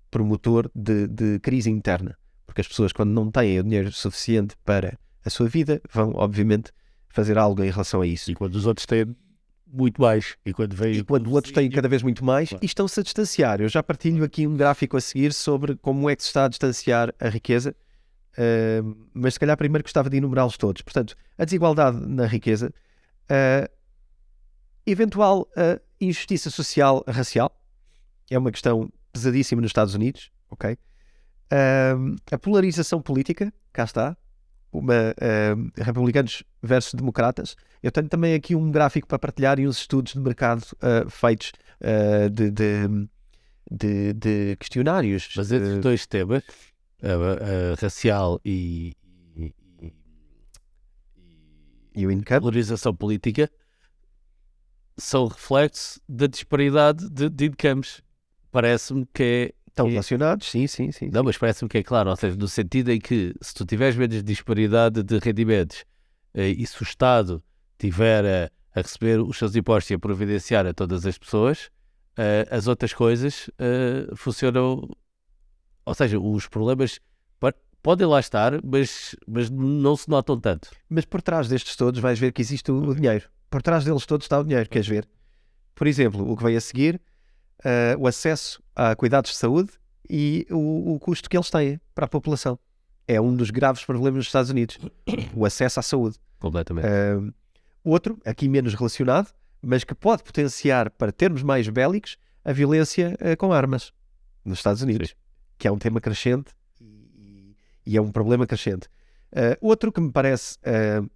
S2: promotor de, de, crise interna, porque as pessoas, quando não têm o dinheiro suficiente para a sua vida, vão, obviamente, fazer algo em relação a isso.
S3: E quando os outros têm muito mais, e quando, vem
S2: e quando outros têm cada vez muito mais, claro. e estão-se a distanciar. Eu já partilho aqui um gráfico a seguir sobre como é que se está a distanciar a riqueza. Uh, mas se calhar primeiro gostava de enumerá-los todos. Portanto, a desigualdade na riqueza, uh, eventual uh, injustiça social racial é uma questão pesadíssima nos Estados Unidos, ok? Uh, a polarização política, cá está, uma, uh, republicanos versus democratas. Eu tenho também aqui um gráfico para partilhar e uns estudos de mercado uh, feitos uh, de, de, de, de, questionários.
S3: Mas esses dois temas, racial e,
S2: E o income?
S3: polarização política são reflexo da disparidade de, de incomes. Parece-me que é.
S2: Estão
S3: é-
S2: relacionados? Sim, sim, sim.
S3: Não, mas parece-me que é claro, ou seja, no sentido em que se tu tiveres menos disparidade de rendimentos eh, e se o Estado tiver a, a receber os seus impostos e a providenciar a todas as pessoas, eh, as outras coisas eh, funcionam. Ou seja, os problemas podem lá estar, mas, mas não se notam tanto.
S2: Mas por trás destes todos vais ver que existe o, o dinheiro. Por trás deles todos está o dinheiro, queres ver? Por exemplo, o que vem a seguir, eh, o acesso a cuidados de saúde e o, o custo que eles têm para a população. É um dos graves problemas dos Estados Unidos. O acesso à saúde.
S3: Completamente.
S2: Uh, outro, aqui menos relacionado, mas que pode potenciar, para termos mais bélicos, a violência uh, com armas nos Estados Unidos, que é um tema crescente e, é um problema crescente. Uh, outro que me parece uh,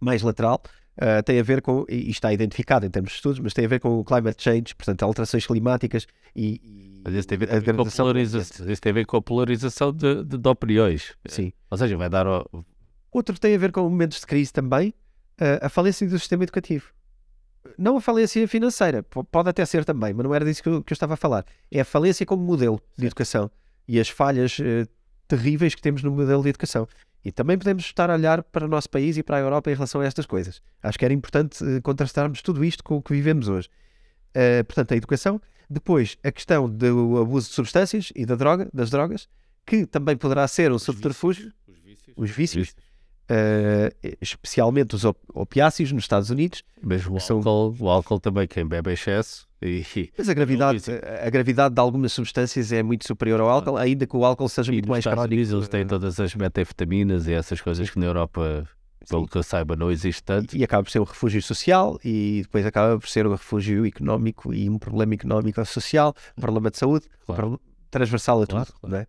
S2: mais lateral uh, tem a ver com, e está identificado em termos de estudos, mas tem a ver com o climate change, portanto, alterações climáticas e, e
S3: Mas isso tem a ver
S2: a
S3: com a polarização, isso tem a ver com a polarização de, de, de opiniões.
S2: Sim.
S3: Ou seja, vai dar. ao-
S2: Outro tem a ver com momentos de crise também, a falência do sistema educativo. Não a falência financeira, po- pode até ser também, mas não era disso que eu, que eu estava a falar. É a falência como modelo de educação e as falhas eh, terríveis que temos no modelo de educação. E também podemos estar a olhar para o nosso país e para a Europa em relação a estas coisas. Acho que era importante eh, contrastarmos tudo isto com o que vivemos hoje. Eh, portanto, a educação. Depois, a questão do abuso de substâncias e da droga, das drogas, que também poderá ser um subterfúgio. Os vícios. eh, especialmente os op- opiáceos nos Estados Unidos,
S3: Mas o
S2: são-
S3: álcool, o álcool também, quem bebe em excesso. E,
S2: mas a gravidade, a gravidade de algumas substâncias é muito superior ao álcool, ainda que o álcool seja
S3: e
S2: muito mais.
S3: Unidos eles têm todas as metafetaminas e essas coisas que na Europa, pelo que eu saiba, não existe tanto.
S2: e acaba por ser um refúgio social e depois acaba por ser um refúgio económico e um problema económico social, um problema de saúde,
S3: Claro.
S2: transversal a tudo.
S3: Claro, claro.
S2: não é?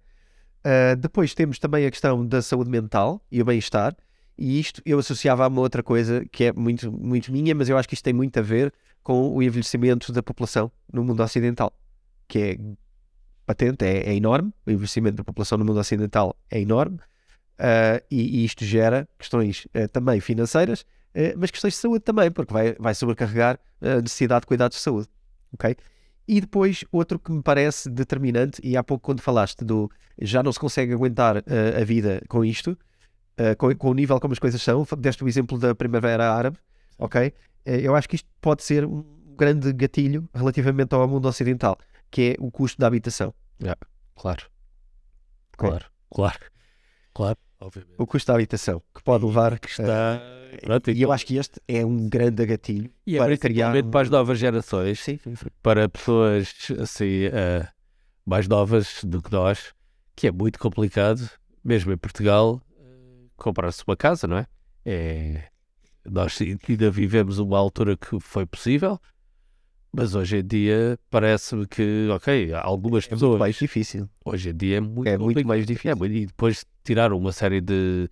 S2: Ah, depois temos também a questão da saúde mental e o bem-estar, e isto eu associava a uma outra coisa que é muito, muito minha, mas eu acho que isto tem muito a ver com o envelhecimento da população no mundo ocidental, que é patente, é, é enorme, o envelhecimento da população no mundo ocidental é enorme, ah, e, e isto gera questões ah, também financeiras, ah, mas questões de saúde também, porque vai, vai sobrecarregar a necessidade de cuidados de saúde. ok? E depois, outro que me parece determinante, e há pouco quando falaste do já não se consegue aguentar a vida com isto, com, com o nível como as coisas são, deste o exemplo da Primavera Árabe, ok? Eh, eu acho que isto pode ser um grande gatilho relativamente ao mundo ocidental, que é o custo da habitação.
S3: Claro.
S2: Ok?
S3: Claro. Claro. Claro. Obviamente.
S2: O custo da habitação, que pode levar...
S3: Que está. Pronto,
S2: e eu acho que este é um grande gatilho
S3: E é
S2: para criar... um-
S3: para as novas gerações,
S2: Sim, sim, sim.
S3: para pessoas assim, eh, mais novas do que nós, que é muito complicado, mesmo em Portugal, eh, comprar-se uma casa, não é? é? Nós ainda vivemos uma altura que foi possível, mas hoje em dia parece-me que, ok, algumas
S2: É muito
S3: pessoas.
S2: mais difícil.
S3: Hoje em dia é muito,
S2: É muito mais difícil.
S3: É, muito- e depois tiraram uma série de.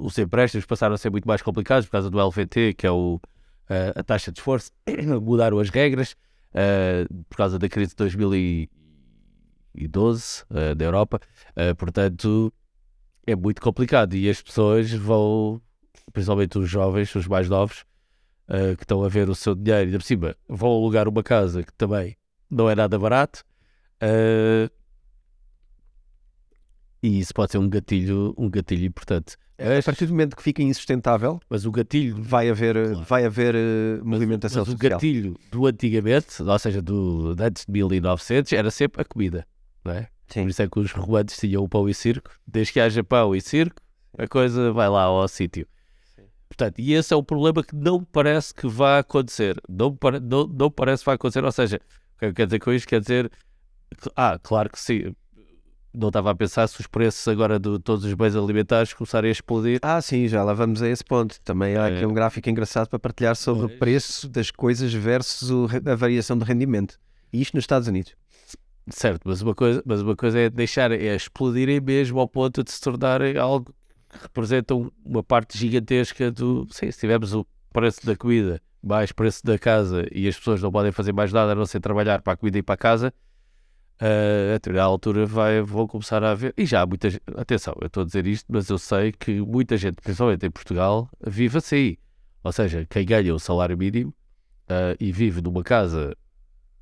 S3: Os empréstimos passaram a ser muito mais complicados por causa do LVT, que é o, eh, a taxa de esforço. Mudaram as regras eh, por causa da crise de 2012 eh, da Europa. Eh, portanto, é muito complicado e as pessoas vão, principalmente os jovens, os mais novos, eh, que estão a ver o seu dinheiro e, por cima, vão alugar uma casa que também não é nada barato. eh, e isso pode ser um gatilho, um gatilho importante.
S2: A partir do momento que fica insustentável,
S3: Mas o gatilho,
S2: vai haver,
S3: Claro.
S2: vai haver eh, movimentação
S3: mas o
S2: social.
S3: gatilho do antigamente, ou seja, do, de antes de 1900, era sempre a comida, não é?
S2: Sim.
S3: Por isso é que os romanos tinham o pão e circo. Desde que haja pão e circo, a coisa vai lá ao sítio. Portanto, e esse é o problema que não parece que vai acontecer. Não, não, não parece que vai acontecer. Ou seja, o que eu quero dizer com isto? Quer dizer, ah, claro que sim. Não estava a pensar se os preços agora de todos os bens alimentares começarem a explodir.
S2: Ah, sim, já lá vamos a esse ponto. Também há aqui
S3: É.
S2: um gráfico engraçado para partilhar sobre o
S3: Pois.
S2: preço das coisas versus o a variação de rendimento. E isto nos Estados Unidos.
S3: Certo, mas uma coisa, mas uma coisa é deixar, é explodirem mesmo ao ponto de se tornarem algo que representa um- uma parte gigantesca do. Sim, se tivermos o preço da comida mais preço da casa e as pessoas não podem fazer mais nada a não ser trabalhar para a comida e para a casa, Uh, a determinada altura vai, vão começar a haver. E já há muita. Atenção, eu estou a dizer isto, mas eu sei que muita gente, principalmente em Portugal, vive assim. Ou seja, quem ganha o salário mínimo uh, e vive numa casa,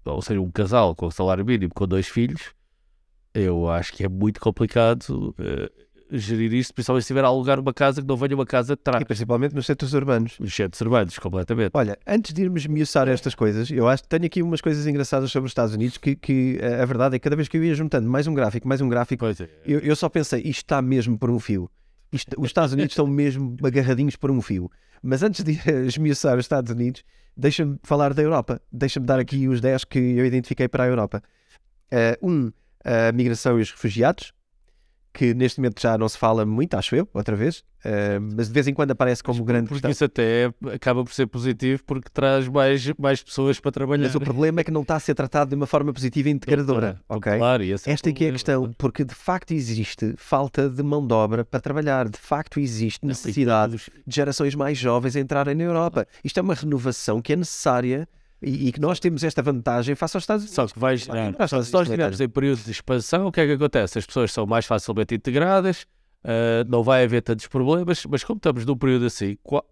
S3: ou seja, um casal com salário mínimo com dois filhos, eu acho que é muito complicado uh, gerir isto, principalmente se estiver a alugar uma casa que não venha uma casa de trás.
S2: E principalmente nos centros urbanos.
S3: Nos centros urbanos, completamente.
S2: Olha, antes de irmos miuçar estas coisas, eu acho que tenho aqui umas coisas engraçadas sobre os Estados Unidos que, que a verdade é que cada vez que eu ia juntando mais um gráfico, mais um gráfico,
S3: é.
S2: eu, eu, só pensei, isto está mesmo por um fio. Isto, os Estados Unidos estão mesmo agarradinhos por um fio. Mas antes de esmiuçar os Estados Unidos, deixa-me falar da Europa. Deixa-me dar aqui os 10 que eu identifiquei para a Europa. Uh, um, a migração e os refugiados que neste momento já não se fala muito, acho eu, outra vez, uh, mas de vez em quando aparece como
S3: mas,
S2: grande
S3: porque
S2: questão.
S3: isso até acaba por ser positivo porque traz mais, mais pessoas para trabalhar.
S2: Mas o problema é que não está a ser tratado de uma forma positiva e integradora,
S3: claro,
S2: ok?
S3: Claro, e esse
S2: Esta é que é a questão, porque de facto existe falta de mão de obra para trabalhar, de facto existe necessidade de gerações mais jovens entrarem na Europa. Isto é uma renovação que é necessária e, e, que nós temos esta vantagem face aos Estados Unidos.
S3: Só que vais, não, só se nós estivermos em período de expansão, o que é que acontece? As pessoas são mais facilmente integradas, uh, não vai haver tantos problemas, mas como estamos num período assim, qual,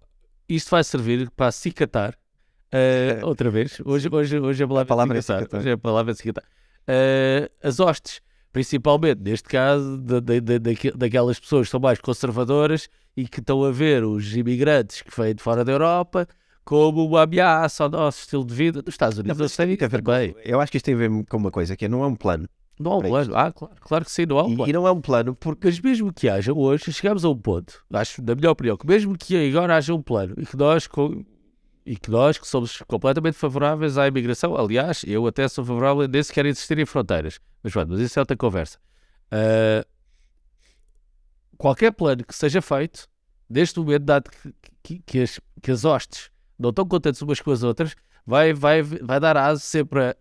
S3: isto vai servir para acicatar uh, outra vez. Hoje, hoje, hoje a palavra, a palavra é acicatar. Hoje a palavra é acicatar. Uh, as hostes, principalmente neste caso, de, de, de, daquelas pessoas que são mais conservadoras e que estão a ver os imigrantes que vêm de fora da Europa como uma ameaça ao nosso estilo de vida dos Estados Unidos.
S2: Não, tem a ver com, eu acho que isto tem a ver com uma coisa, que é, não é um plano.
S3: Não há um plano, ah, claro, claro que sim, não há um
S2: e,
S3: plano.
S2: E não é um plano porque...
S3: Mas mesmo que haja hoje, chegamos a um ponto, acho, na minha opinião, que mesmo que agora haja um plano e que nós, e que, nós que somos completamente favoráveis à imigração, aliás, eu até sou favorável nem sequer existirem fronteiras, mas, mas isso é outra conversa. Uh, qualquer plano que seja feito, neste momento, dado que, que, que, as, que as hostes não estão contentes umas com as outras, vai, vai, vai dar aso sempre a,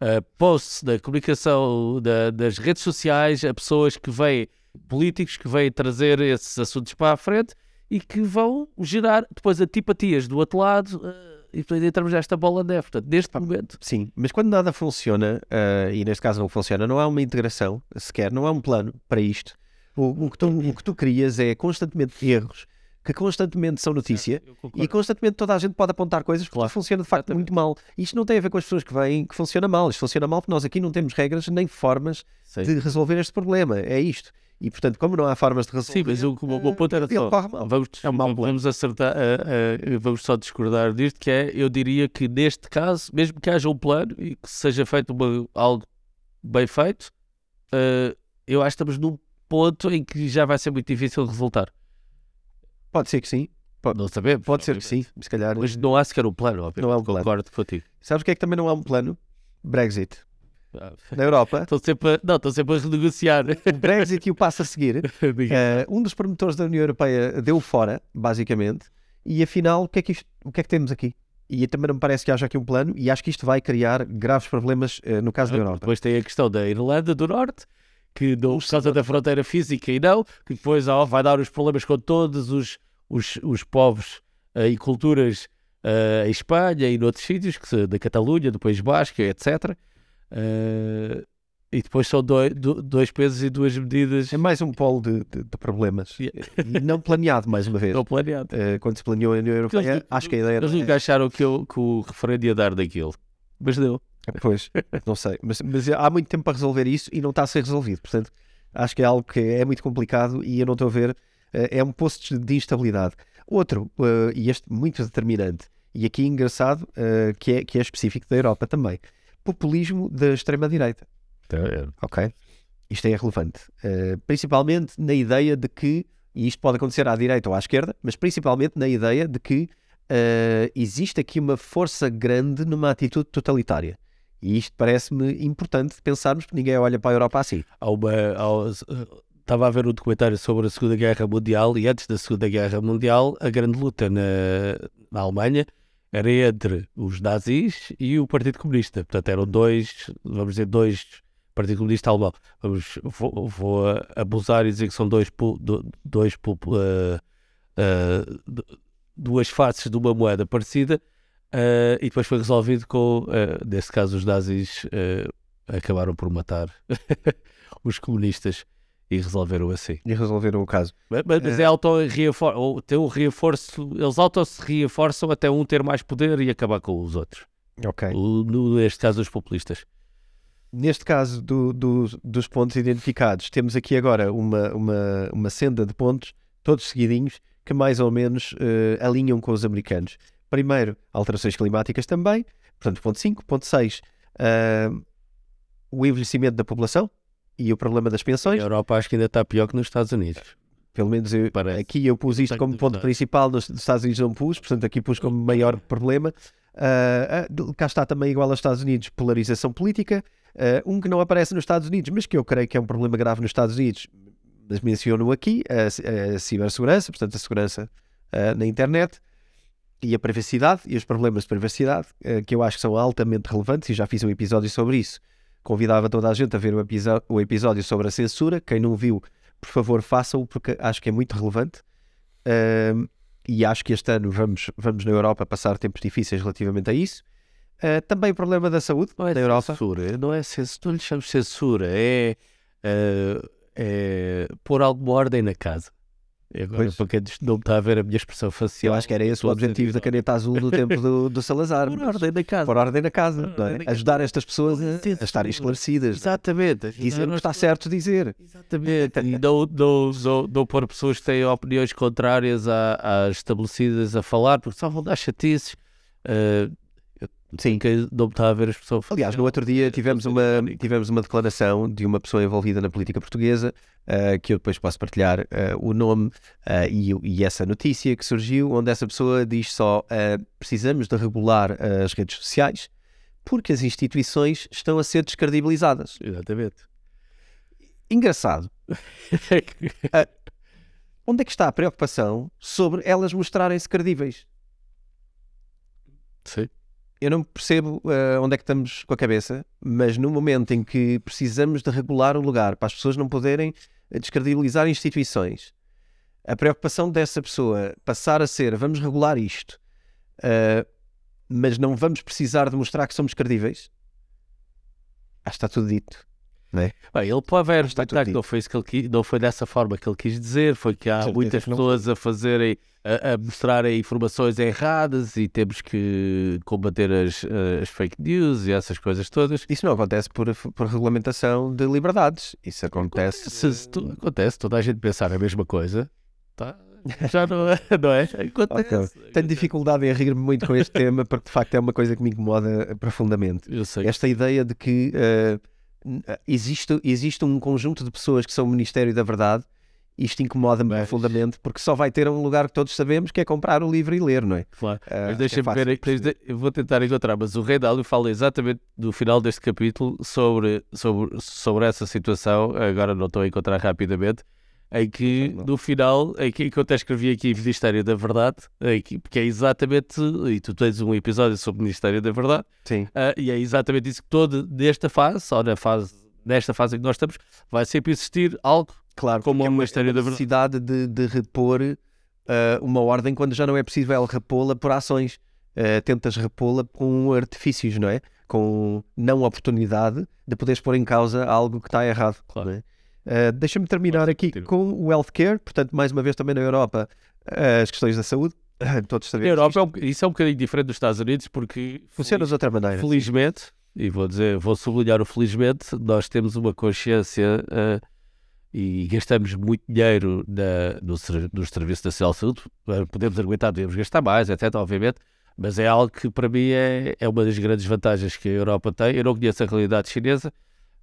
S3: a, a posts da comunicação da, das redes sociais, a pessoas que vêm, políticos que vêm trazer esses assuntos para a frente e que vão gerar depois antipatias do outro lado uh, e depois entramos nesta bola de neve. Portanto, neste ah, momento.
S2: Sim, mas quando nada funciona, uh, e neste caso não funciona, não há uma integração sequer, não há um plano para isto. O, o, que, tu, o que tu crias é constantemente erros que constantemente são notícia e constantemente toda a gente pode apontar coisas que claro. funciona de facto muito mal. Isto não tem a ver com as pessoas que vêm que funciona mal. Isto funciona mal porque nós aqui não temos regras nem formas Sim. de resolver este problema. É isto. E portanto, como não há formas de resolver.
S3: Sim, mas o, o, o ponto era só. Vamos, é um vamos acertar, uh, uh, vamos só discordar disto, que é, eu diria que neste caso, mesmo que haja um plano e que seja feito uma, algo bem feito, uh, eu acho que estamos num ponto em que já vai ser muito difícil resultar.
S2: Pode ser que sim.
S3: Pode, não sabemos.
S2: Pode ser que sim, se calhar.
S3: Mas não há sequer um plano, obviamente. Não há um plano. Concordo contigo.
S2: Sabes o que é que também não há um plano? Brexit. Ah. Na Europa.
S3: Estou sempre a, não, estou sempre a renegociar.
S2: O Brexit e o passo a seguir. uh, um dos promotores da União Europeia deu fora, basicamente, e afinal, o que é que, isto, o que, é que temos aqui? E também não me parece que haja aqui um plano, e acho que isto vai criar graves problemas uh, no caso da Europa.
S3: Depois tem a questão da Irlanda do Norte, que não, por causa da fronteira física e não, que depois oh, vai dar os problemas com todos os, os, os povos uh, e culturas uh, em Espanha e noutros sítios, que, da Catalunha, do País Basco, etc. Uh, e depois são dois, dois pesos e duas medidas.
S2: É mais um polo de, de, de problemas. Não planeado, mais uma vez.
S3: Não planeado.
S2: Uh, quando se planeou a União Europeia, eles, acho que a ideia
S3: era. Eles nunca acharam que, eu, que o referendo ia dar daquilo. Mas deu.
S2: Pois, não sei. Mas, mas, há muito tempo para resolver isso e não está a ser resolvido. Portanto, acho que é algo que é muito complicado e eu não estou a ver. Uh, é um posto de instabilidade. Outro, uh, e este muito determinante, e aqui engraçado, uh, que, é, que é específico da Europa também: populismo da extrema-direita.
S3: É.
S2: Ok? Isto é relevante. principalmente na ideia de que, e isto pode acontecer à direita ou à esquerda, mas principalmente na ideia de que existe aqui uma força grande numa atitude totalitária. E isto parece-me importante pensarmos, porque ninguém olha para a Europa assim.
S3: Há uma, há, estava a ver um documentário sobre a Segunda Guerra Mundial e antes da Segunda Guerra Mundial a grande luta na, na Alemanha era entre os nazis e o Partido Comunista. Portanto, eram dois, vamos dizer, dois Partido Comunista Alemão. Vamos, vou, vou abusar e dizer que são dois, dois uh, uh, duas faces de uma moeda parecida uh, e depois foi resolvido com, uh, nesse caso, os nazis uh, acabaram por matar os comunistas e resolveram assim.
S2: E resolveram o caso.
S3: Mas, mas é, auto ou tem um reforço, eles auto se reforçam até um ter mais poder e acabar com os outros.
S2: Ok.
S3: O, no, neste caso, os populistas.
S2: Neste caso do, do, dos pontos identificados, temos aqui agora uma, uma, uma senda de pontos, todos seguidinhos, que mais ou menos alinham com os americanos. Primeiro, alterações climáticas também, portanto, ponto 5. Ponto 6, uh, eh, o envelhecimento da população e o problema das pensões.
S3: A Europa acho que ainda está pior que nos Estados Unidos.
S2: Pelo menos eu, aqui eu pus isto como ponto principal, nos Estados Unidos não pus, portanto aqui pus como maior problema. Uh, cá está também igual aos Estados Unidos, polarização política. Uh, um que não aparece nos Estados Unidos, mas que eu creio que é um problema grave nos Estados Unidos, mas menciono aqui, a, a cibersegurança, portanto a segurança uh, na internet e a privacidade e os problemas de privacidade, que eu acho que são altamente relevantes e já fiz um episódio sobre isso. Convidava toda a gente a ver o, o episódio sobre a censura. Quem não viu, por favor, façam-o, porque acho que é muito relevante. Uh, e acho que este ano vamos, vamos na Europa passar tempos difíceis relativamente a isso. Uh, também o problema da saúde
S3: não é
S2: na Europa.
S3: Censura, não é censura, não lhe chamamos censura, é, uh, é pôr alguma ordem na casa. Agora, pois. para quem não está a ver a minha expressão facial.
S2: Eu acho que era esse o objetivo da caneta azul do tempo do, do Salazar.
S3: Por ordem na casa.
S2: Por ordem na casa. É? Ajudar estas pessoas a, a estarem esclarecidas.
S3: Exatamente.
S2: Isso não está certo dizer.
S3: Exatamente. E não, não, não, não pôr pessoas que têm opiniões contrárias às estabelecidas a falar, porque só vão dar chatices. Uh,
S2: Sim.
S3: Que não está a ver as pessoas.
S2: Aliás, no outro dia tivemos uma, tivemos uma declaração de uma pessoa envolvida na política portuguesa, uh, que eu depois posso partilhar uh, o nome uh, e, e, essa notícia que surgiu, onde essa pessoa diz só: precisamos de regular as redes sociais porque as instituições estão a ser descredibilizadas.
S3: Exatamente.
S2: Engraçado. onde é que está a preocupação sobre elas mostrarem-se credíveis?
S3: Sim
S2: eu não percebo uh, onde é que estamos com a cabeça, mas no momento em que precisamos de regular o lugar para as pessoas não poderem eh, descredibilizar instituições, a preocupação dessa pessoa passar a ser vamos regular isto, uh, mas não vamos precisar de mostrar que somos credíveis, acho que está tudo dito. Não é?
S3: Bem, ele pode haver está que não foi, isso que ele quis, não foi dessa forma que ele quis dizer, foi que há muitas pessoas a fazerem, a, a mostrarem informações erradas e temos que combater as, as, fake news e essas coisas todas.
S2: Isso não acontece por, por regulamentação de liberdades. Isso acontece.
S3: Acontece, se, tu, acontece toda a gente pensar a mesma coisa, tá? já não é, não é? Acontece.
S2: Okay. Tenho dificuldade em rir-me muito com este tema porque de facto é uma coisa que me incomoda profundamente. Esta ideia de que. Uh, existe, existe um conjunto de pessoas que são o Ministério da Verdade. Isto incomoda-me mas... profundamente porque só vai ter um lugar que todos sabemos que é comprar o livro e ler, não é?
S3: Claro. Uh, mas deixa-me é ver, eu vou tentar encontrar, mas o Rei Dálio fala exatamente no final deste capítulo sobre, sobre, sobre essa situação. Agora não estou a encontrar rapidamente em que no final, em que, eu até escrevi aqui Ministério da Verdade, em que, porque é exatamente, e tu tens um episódio sobre o Ministério da Verdade,
S2: Sim.
S3: Uh, e é exatamente isso que todo nesta fase, ou na fase, nesta fase em que nós estamos, vai sempre existir algo
S2: claro,
S3: como
S2: o
S3: Ministério da
S2: Verdade. Necessidade de, de repor uh, uma ordem quando já não é possível repô-la por ações. Uh, tentas repô-la com artifícios, não é? Com não oportunidade de poderes pôr em causa algo que está errado.
S3: Claro.
S2: É? Uh, Deixa-me terminar aqui com o healthcare, portanto, mais uma vez também na Europa, uh, as questões da saúde. Todos sabemos.
S3: Na Europa, é um, isso é um bocadinho diferente dos Estados Unidos porque
S2: funciona de outra maneira.
S3: Felizmente, sim. e vou dizer, vou sublinhar o felizmente, nós temos uma consciência uh, e gastamos muito dinheiro na, no, nos serviços da saúde. Podemos argumentar, devemos gastar mais, etc. Obviamente, mas é algo que para mim é, é uma das grandes vantagens que a Europa tem. Eu não conheço a realidade chinesa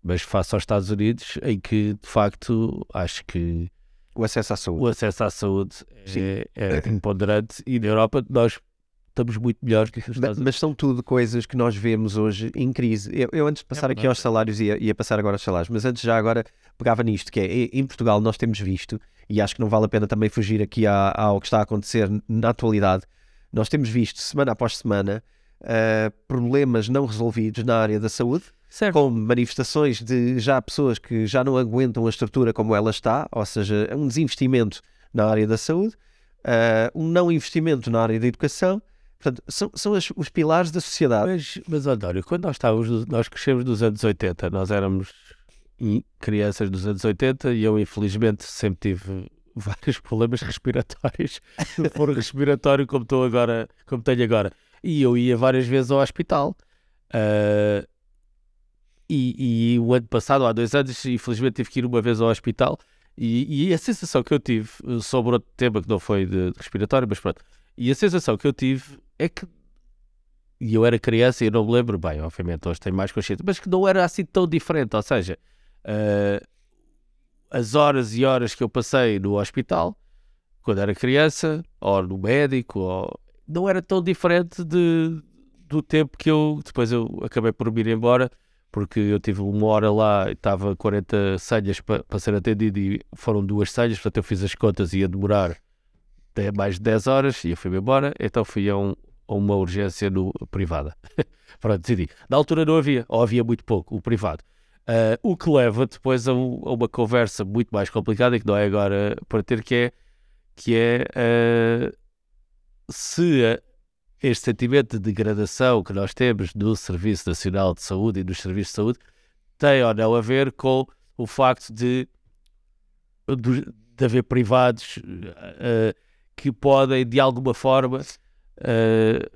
S3: mas face aos Estados Unidos, em que de facto acho que
S2: o acesso à saúde,
S3: o acesso à saúde é, é imponderante e na Europa nós estamos muito melhores que os Estados Unidos.
S2: Mas são tudo coisas que nós vemos hoje em crise. Eu, eu antes de passar é aqui aos salários, ia, ia, passar agora aos salários, mas antes já agora pegava nisto, que é, em Portugal nós temos visto, e acho que não vale a pena também fugir aqui ao que está a acontecer na atualidade, nós temos visto semana após semana uh, problemas não resolvidos na área da saúde,
S3: certo.
S2: com manifestações de já pessoas que já não aguentam a estrutura como ela está, ou seja, um desinvestimento na área da saúde, uh, um não investimento na área da educação. Portanto, são, são as- os pilares da sociedade.
S3: Mas, mas António, quando nós estávamos, nós crescemos nos anos 80, nós éramos crianças dos anos 80 e eu infelizmente sempre tive vários problemas respiratórios, foro respiratório como estou agora, como tenho agora. E eu ia várias vezes ao hospital. Ah, e, e o ano passado, há dois anos, infelizmente tive que ir uma vez ao hospital. E, e a sensação que eu tive eh, sobre outro tema que não foi de, de respiratório, mas pronto. E a sensação que eu tive é que e eu era criança e eu não me lembro bem, obviamente hoje tenho mais consciência, mas que não era assim tão diferente, ou seja, eh, as horas e horas que eu passei no hospital quando era criança, ou no médico, ou... não era tão diferente de, do tempo que eu, depois eu acabei por me ir embora, porque eu tive uma hora lá e estava 40 senhas para ser atendido e foram duas senhas, portanto eu fiz as contas e ia demorar de- mais de 10 horas e eu fui-me embora, então fui a, um- a uma urgência no privada. Pronto, decidi. Na altura não havia, ou havia muito pouco, o privado. Ah, o que leva depois a, um- a uma conversa muito mais complicada que não é agora para ter, que é, que é ah, se este sentimento de degradação que nós temos no Serviço Nacional de Saúde e nos serviços de saúde tem ou não a ver com o facto de, de, de haver privados ah, que podem, de alguma forma, eh,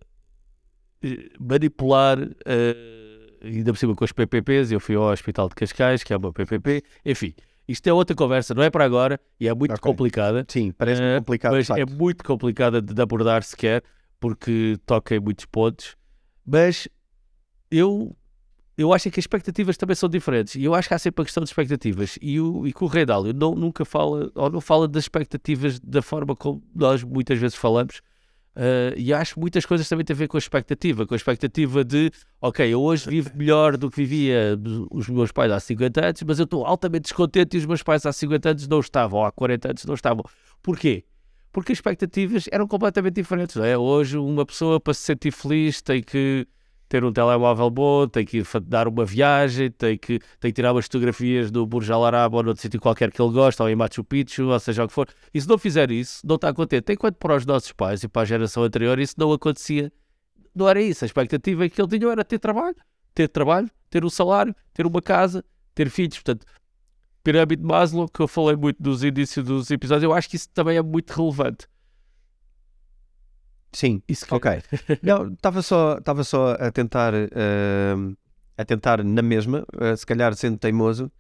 S3: manipular, ah, ainda por cima com os PPPs. Eu fui ao Hospital de Cascais, que é uma PPP. Enfim, isto é outra conversa, não é para agora e é muito
S2: Ok.
S3: complicada.
S2: Sim, parece complicado. de
S3: mas é muito complicada de abordar sequer, porque toca em muitos pontos. Mas eu, eu acho que as expectativas também são diferentes. E eu acho que há sempre a questão de expectativas. E, o, e que o Rei Dálio não, nunca fala, ou não fala das expectativas da forma como nós muitas vezes falamos. Eh, e acho que muitas coisas também têm a ver com a expectativa, com a expectativa de, ok, eu hoje vivo melhor do que vivia os meus pais há 50 anos, mas eu estou altamente descontente e os meus pais há 50 anos não estavam, há 40 anos não estavam. Porquê? Porque as expectativas eram completamente diferentes, é? Hoje uma pessoa para se sentir feliz tem que ter um telemóvel bom, tem que dar uma viagem, tem que, tem que tirar umas fotografias do Burj Al Arab ou noutro sítio qualquer que ele gosta, ou em Machu Picchu, ou seja o que for. E se não fizer isso, não está contente. Enquanto para os nossos pais e para a geração anterior isso não acontecia. Não era isso. A expectativa que ele tinha era ter trabalho, ter trabalho, ter um salário, ter uma casa, ter filhos. Portanto, pirâmide de Maslow, que eu falei muito nos inícios dos episódios, eu acho que isso também é muito relevante.
S2: Sim,
S3: Isso que-
S2: ok. Não, estava só, estava só a tentar, ahm, a tentar na mesma, ah, se calhar sendo teimoso,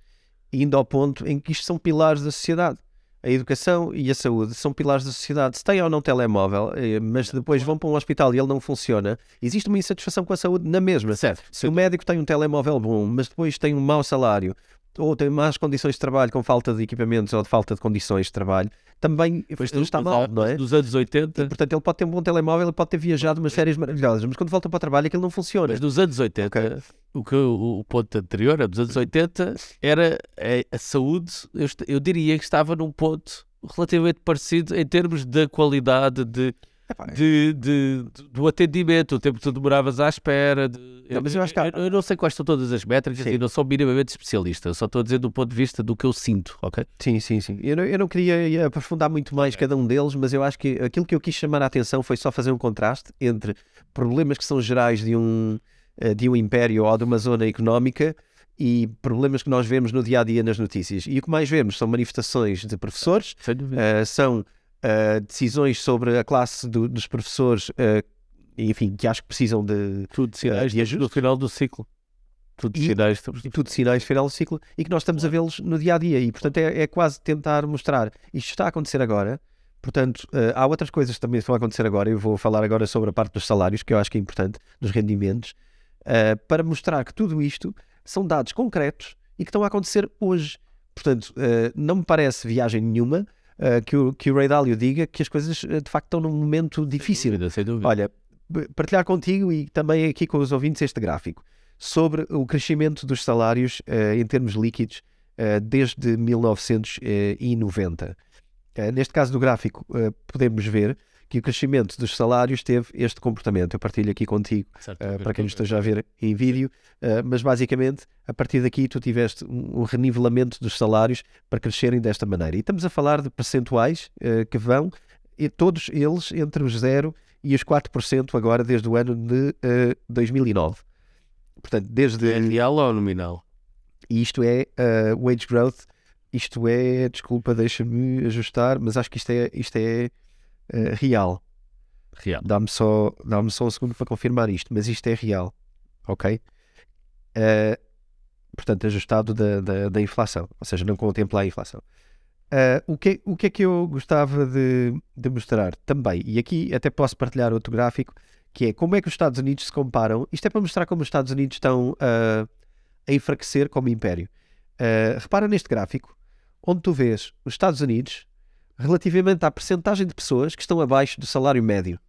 S2: indo ao ponto em que isto são pilares da sociedade. A educação e a saúde são pilares da sociedade. Se têm ou não telemóvel, eh, mas depois vão para um hospital e ele não funciona, existe uma insatisfação com a saúde na mesma.
S3: Certo.
S2: Se o médico tem um telemóvel bom, mas depois tem um mau salário, ou tem más condições de trabalho com falta de equipamentos ou de falta de condições de trabalho, também
S3: Pois
S2: está mal, não é?
S3: Dos anos 80,
S2: Portanto, ele pode ter um bom telemóvel, ele pode ter viajado umas férias maravilhosas, mas quando volta para o trabalho aquilo não funciona.
S3: mas nos anos 80,
S2: Ok.
S3: o, que, o, o ponto anterior, dos anos 80, era a, a saúde, eu, eu diria que estava num ponto relativamente parecido em termos da qualidade de, de, de- de- do atendimento, o tempo que tu demoravas à espera. de-
S2: Não, mas eu acho que há-
S3: eu, eu não sei quais são todas as métricas
S2: Sim.
S3: e não sou minimamente especialista, eu só estou a dizer do ponto de vista do que eu sinto, ok?
S2: Sim, sim, sim. Eu não, eu não queria aprofundar muito mais cada um deles, mas eu acho que aquilo que eu quis chamar a atenção foi só fazer um contraste entre problemas que são gerais de um, eh, de um império ou de uma zona económica e problemas que nós vemos no dia a dia nas notícias. E o que mais vemos são manifestações de professores, eh, são eh, decisões sobre a classe do- dos professores, eh, enfim, que acho que precisam de,
S3: tudo sinais
S2: e
S3: de no final do ciclo. Tudo
S2: E-
S3: sinais. estamos-
S2: tudo sinais final do ciclo e que nós estamos a vê-los no dia a dia e portanto é, é quase tentar mostrar isto está a acontecer agora portanto eh, há outras coisas que também vão acontecer agora eu vou falar agora sobre a parte dos salários que eu acho que é importante dos rendimentos eh, para mostrar que tudo isto são dados concretos e que estão a acontecer hoje portanto eh, não me parece viagem nenhuma eh, que, o, que o Ray Dalio diga que as coisas eh, de facto estão num momento difícil
S3: Sem dúvida, sem dúvida.
S2: Olha, partilhar contigo e também aqui com os ouvintes este gráfico sobre o crescimento dos salários eh, em termos líquidos eh, desde 1990. Eh, neste caso do gráfico, podemos ver que o crescimento dos salários teve este comportamento. Eu partilho aqui contigo
S3: Certo,
S2: Uh, para quem nos esteja a ver em vídeo, uh, mas basicamente a partir daqui tu tiveste um, um renivelamento dos salários para crescerem desta maneira. E estamos a falar de percentuais uh, que vão, e todos eles entre os 0 e os 4% agora desde o ano de uh, 2009. Portanto, desde.
S3: É real ou nominal?
S2: E isto é wage growth, isto é, desculpa, deixa-me ajustar, mas acho que isto é, isto é uh, real.
S3: Real.
S2: Dá-me só, dá só um segundo para confirmar isto, mas isto é real. Ok? Uh, portanto, ajustado da, da, da, inflação, ou seja, não contempla a inflação. Uh, o, que, o que é que eu gostava de, de mostrar também, e aqui até posso partilhar outro gráfico, que é como é que os Estados Unidos se comparam. Isto é para mostrar como os Estados Unidos estão uh, a enfraquecer como império. Uh, repara neste gráfico, onde tu vês os Estados Unidos relativamente à percentagem de pessoas que estão abaixo do salário médio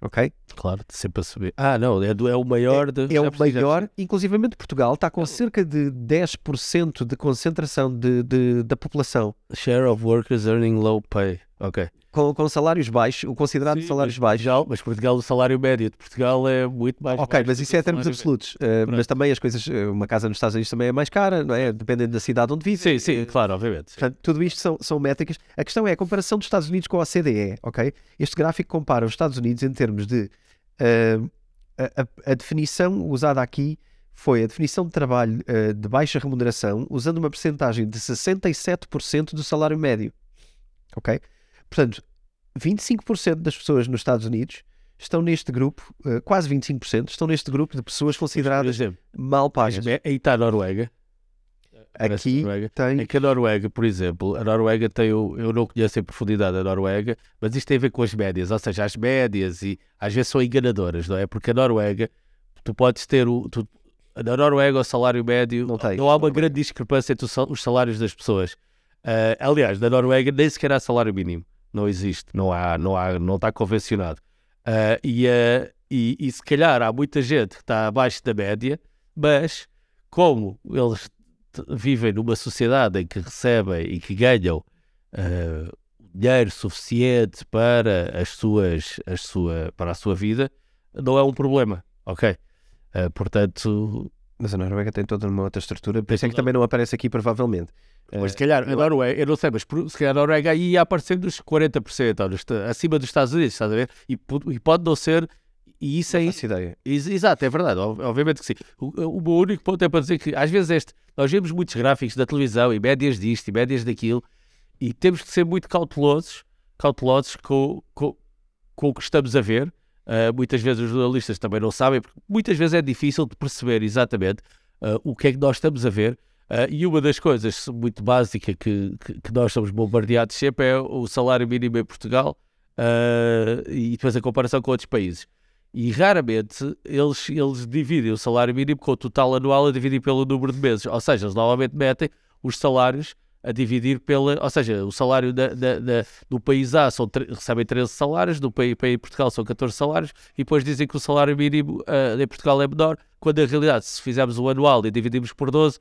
S2: ok?
S3: Claro, sempre a subir. Ah, não, é, do, é o maior. De,
S2: é, é o maior, inclusivamente Portugal está com cerca de 10% de concentração de, de, da população.
S3: Share of workers earning low pay. Ok
S2: com, com salários baixos, o considerado Sim, salários baixos.
S3: mas Portugal, o salário médio de Portugal é muito mais
S2: Ok, mas isso é termos absolutos. Uh, mas também as coisas, eh, uma casa nos Estados Unidos também é mais cara, não é? Dependendo da cidade onde vive.
S3: Sim, sim, claro, obviamente.
S2: Portanto, tudo isto são, são métricas. A questão é a comparação dos Estados Unidos com a OCDE, ok? Este gráfico compara os Estados Unidos em termos de. Uh, a, a, a, definição usada aqui foi a definição de trabalho uh, de baixa remuneração usando uma percentagem de 67% do salário médio. Ok? Portanto, 25% das pessoas nos Estados Unidos estão neste grupo, uh, quase 25%, estão neste grupo de pessoas consideradas exemplo, mal pagas.
S3: Aí está a Noruega.
S2: Aqui
S3: Noruega.
S2: tem.
S3: É que a Noruega, por exemplo, a Noruega tem. O, eu não conheço em profundidade a Noruega, mas isto tem a ver com as médias, ou seja, as médias e às vezes são enganadoras, não é? Porque a Noruega, tu podes ter o. Tu, na Noruega, o salário médio. Não, tem, não há uma grande discrepância entre os salários das pessoas. Uh, aliás, na Noruega nem sequer há salário mínimo não existe, não há, não há, não está convencionado. Uh, e, uh, e, e, se calhar há muita gente que está abaixo da média, mas como eles vivem numa sociedade em que recebem e que ganham uh, dinheiro suficiente para as suas, as sua, para a sua vida, não é um problema, ok? portanto,
S2: mas a Noruega tem toda uma outra estrutura, por isso é que também não aparece aqui, provavelmente.
S3: Mas se calhar, a Noruega, eu não sei, mas se calhar a Noruega aí ia aparecer dos 40%, ou acima dos Estados Unidos, estás a ver? E, e pode não ser. E isso aí.
S2: É, ideia.
S3: Exato, é verdade, obviamente que sim. O, o meu único ponto é para dizer que, às vezes, este, nós vemos muitos gráficos da televisão e médias disto e médias daquilo, e temos que ser muito cautelosos, cautelosos com, com, com o que estamos a ver. Uh, muitas vezes os jornalistas também não sabem, porque muitas vezes é difícil de perceber exatamente uh, o que é que nós estamos a ver Uh, e uma das coisas muito básica que, que, que, nós somos bombardeados sempre é o salário mínimo em Portugal uh, e depois a comparação com outros países. E raramente eles, eles dividem o salário mínimo com o total anual a dividir pelo número de meses. Ou seja, eles normalmente metem os salários a dividir pela. Ou seja, o salário da, da, da, do país A são, recebem 13 salários, do país, país Portugal são 14 salários, e depois dizem que o salário mínimo uh, em Portugal é menor, quando na realidade, se fizermos o anual e dividimos por 12,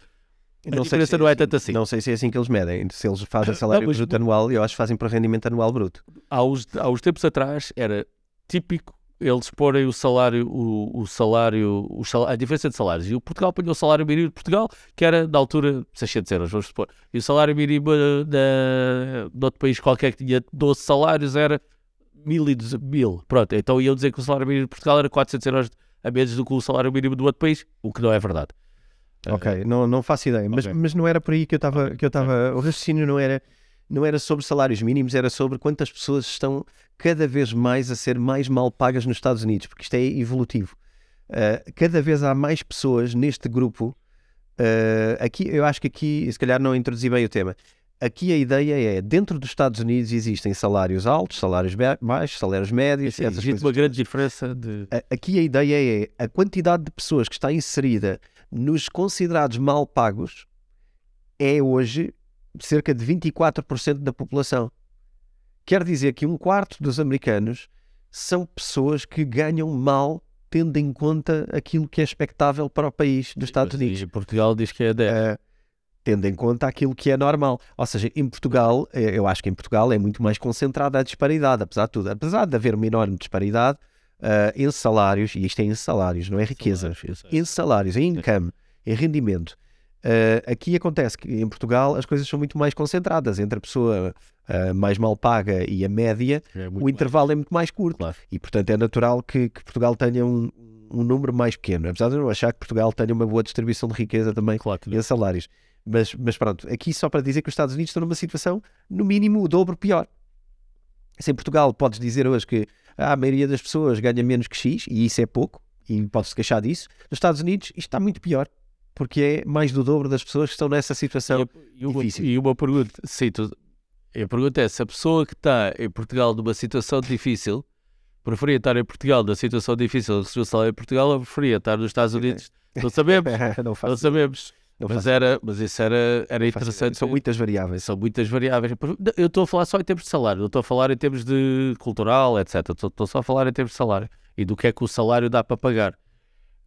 S3: a não diferença sei se não é, tanto assim.
S2: Não sei se é assim que eles medem. Se eles fazem salário não, mas... bruto anual, eu acho que fazem por rendimento anual bruto.
S3: Há uns, há uns tempos atrás era típico eles porem o salário, o, o salário, o salário, a diferença de salários. E o Portugal põe o salário mínimo de Portugal, que era na altura 600 euros, vamos supor. E o salário mínimo de, de outro país qualquer que tinha 12 salários era mil e mil. Pronto, então iam dizer que o salário mínimo de Portugal era 400 euros a menos do que o salário mínimo do outro país, o que não é verdade.
S2: Ok, não, não faço ideia, mas, okay. mas não era por aí que eu estava. que eu estava O raciocínio não era, não era sobre salários mínimos, era sobre quantas pessoas estão cada vez mais a ser mais mal pagas nos Estados Unidos, porque isto é evolutivo. Uh, cada vez há mais pessoas neste grupo. Uh, aqui, eu acho que aqui, se calhar não introduzi bem o tema. Aqui a ideia é, dentro dos Estados Unidos existem salários altos, salários baixos, salários médios.
S3: Existe uma grande diferença de...
S2: Aqui a ideia é a quantidade de pessoas que está inserida nos considerados mal pagos é hoje cerca de 24% da população. Quer dizer que um quarto dos americanos são pessoas que ganham mal tendo em conta aquilo que é expectável para o país dos Estados Unidos.
S3: E Portugal diz que é 10. Uh,
S2: eh, tendo em conta aquilo que é normal. Ou seja, em Portugal, eh, eu acho que em Portugal é muito mais concentrada a disparidade, apesar de tudo. Apesar de haver uma enorme disparidade, uh, em salários, e isto é em salários, não é riqueza, salários, em salários, em income, em rendimento. Uh, aqui acontece que em Portugal as coisas são muito mais concentradas entre a pessoa uh, mais mal paga e a média,
S3: É
S2: o intervalo é muito mais curto
S3: Claro.
S2: e portanto é natural que, que Portugal tenha um, um número mais pequeno, apesar de eu achar que Portugal tenha uma boa distribuição de riqueza também
S3: Claro
S2: em salários. Mas, mas pronto, aqui só para dizer que os Estados Unidos estão numa situação, no mínimo, o dobro pior. Se em Portugal podes dizer hoje que a maioria das pessoas ganha menos que X, e isso é pouco, e pode-se queixar disso, nos Estados Unidos isto está muito pior, porque é mais do dobro das pessoas que estão nessa situação.
S3: E uma,
S2: difícil.
S3: e uma pergunta, sim, tu, a pergunta é: se a pessoa que está em Portugal numa situação difícil preferia estar em Portugal na situação difícil de receber o salário em Portugal ou preferia estar nos Estados Unidos? Não sabemos,
S2: não
S3: não sabemos.
S2: Não
S3: Mas,
S2: faço-
S3: era, mas isso era, era interessante.
S2: São muitas variáveis.
S3: São muitas variáveis. Eu estou a falar só em termos de salário, não estou a falar em termos de cultural, etc. Estou, só a falar em termos de salário e do que é que o salário dá para pagar.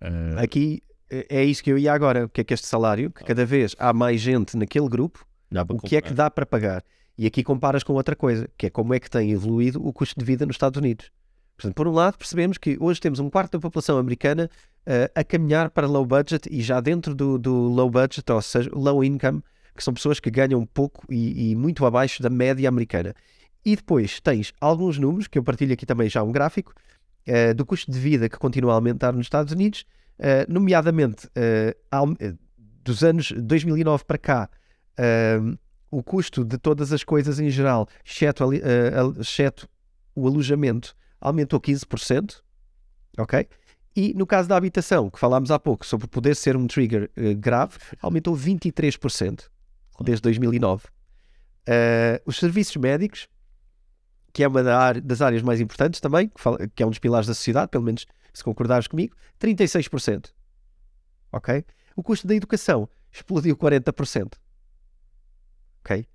S3: Ah,
S2: Aqui é é isso que eu ia agora. O que é que este salário? Que cada vez há mais gente naquele grupo o que é que
S3: comprar.
S2: dá para pagar? E aqui comparas com outra coisa, que é como é que tem evoluído o custo de vida nos Estados Unidos. Portanto, por um lado, percebemos que hoje temos um quarto da população americana eh, a caminhar para low budget e já dentro do, do low budget, ou seja, low income, que são pessoas que ganham pouco e, e muito abaixo da média americana. E depois tens alguns números, que eu partilho aqui também já um gráfico, eh, do custo de vida que continua a aumentar nos Estados Unidos, eh, nomeadamente dos anos 2009 para cá, o custo de todas as coisas em geral, exceto, al- exceto o alojamento, aumentou 15%, ok? E no caso da habitação, que falámos há pouco sobre poder ser um trigger eh, grave, aumentou 23% desde 2009. Eh, os serviços médicos, que é uma das áreas mais importantes também, que, é um dos pilares da sociedade, pelo menos se concordares comigo, 36%. Ok? O custo da educação explodiu 40%. Ok?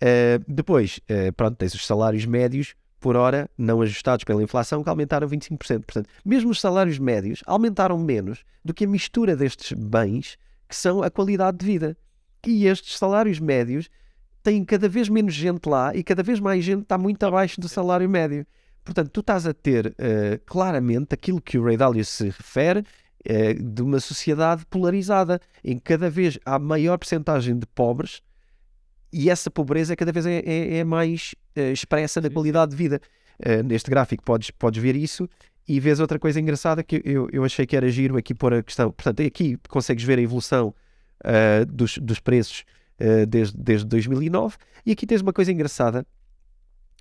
S2: Eh, depois, eh, pronto, tens os salários médios por hora não ajustados pela inflação que aumentaram 25%. Portanto, mesmo os salários médios aumentaram menos do que a mistura destes bens que são a qualidade de vida. E estes salários médios têm cada vez menos gente lá e cada vez mais gente está muito abaixo do salário médio. Portanto, tu estás a ter eh, claramente aquilo que o Ray Dalio se refere eh, de uma sociedade polarizada, em que cada vez há maior percentagem de pobres e essa pobreza cada vez é, é- é mais expressa na qualidade de vida. Eh, neste gráfico podes, podes ver isso e vês outra coisa engraçada que eu, eu achei que era giro aqui pôr a questão. Portanto, aqui consegues ver a evolução ah, dos, dos preços ah, desde, desde 2009 e aqui tens uma coisa engraçada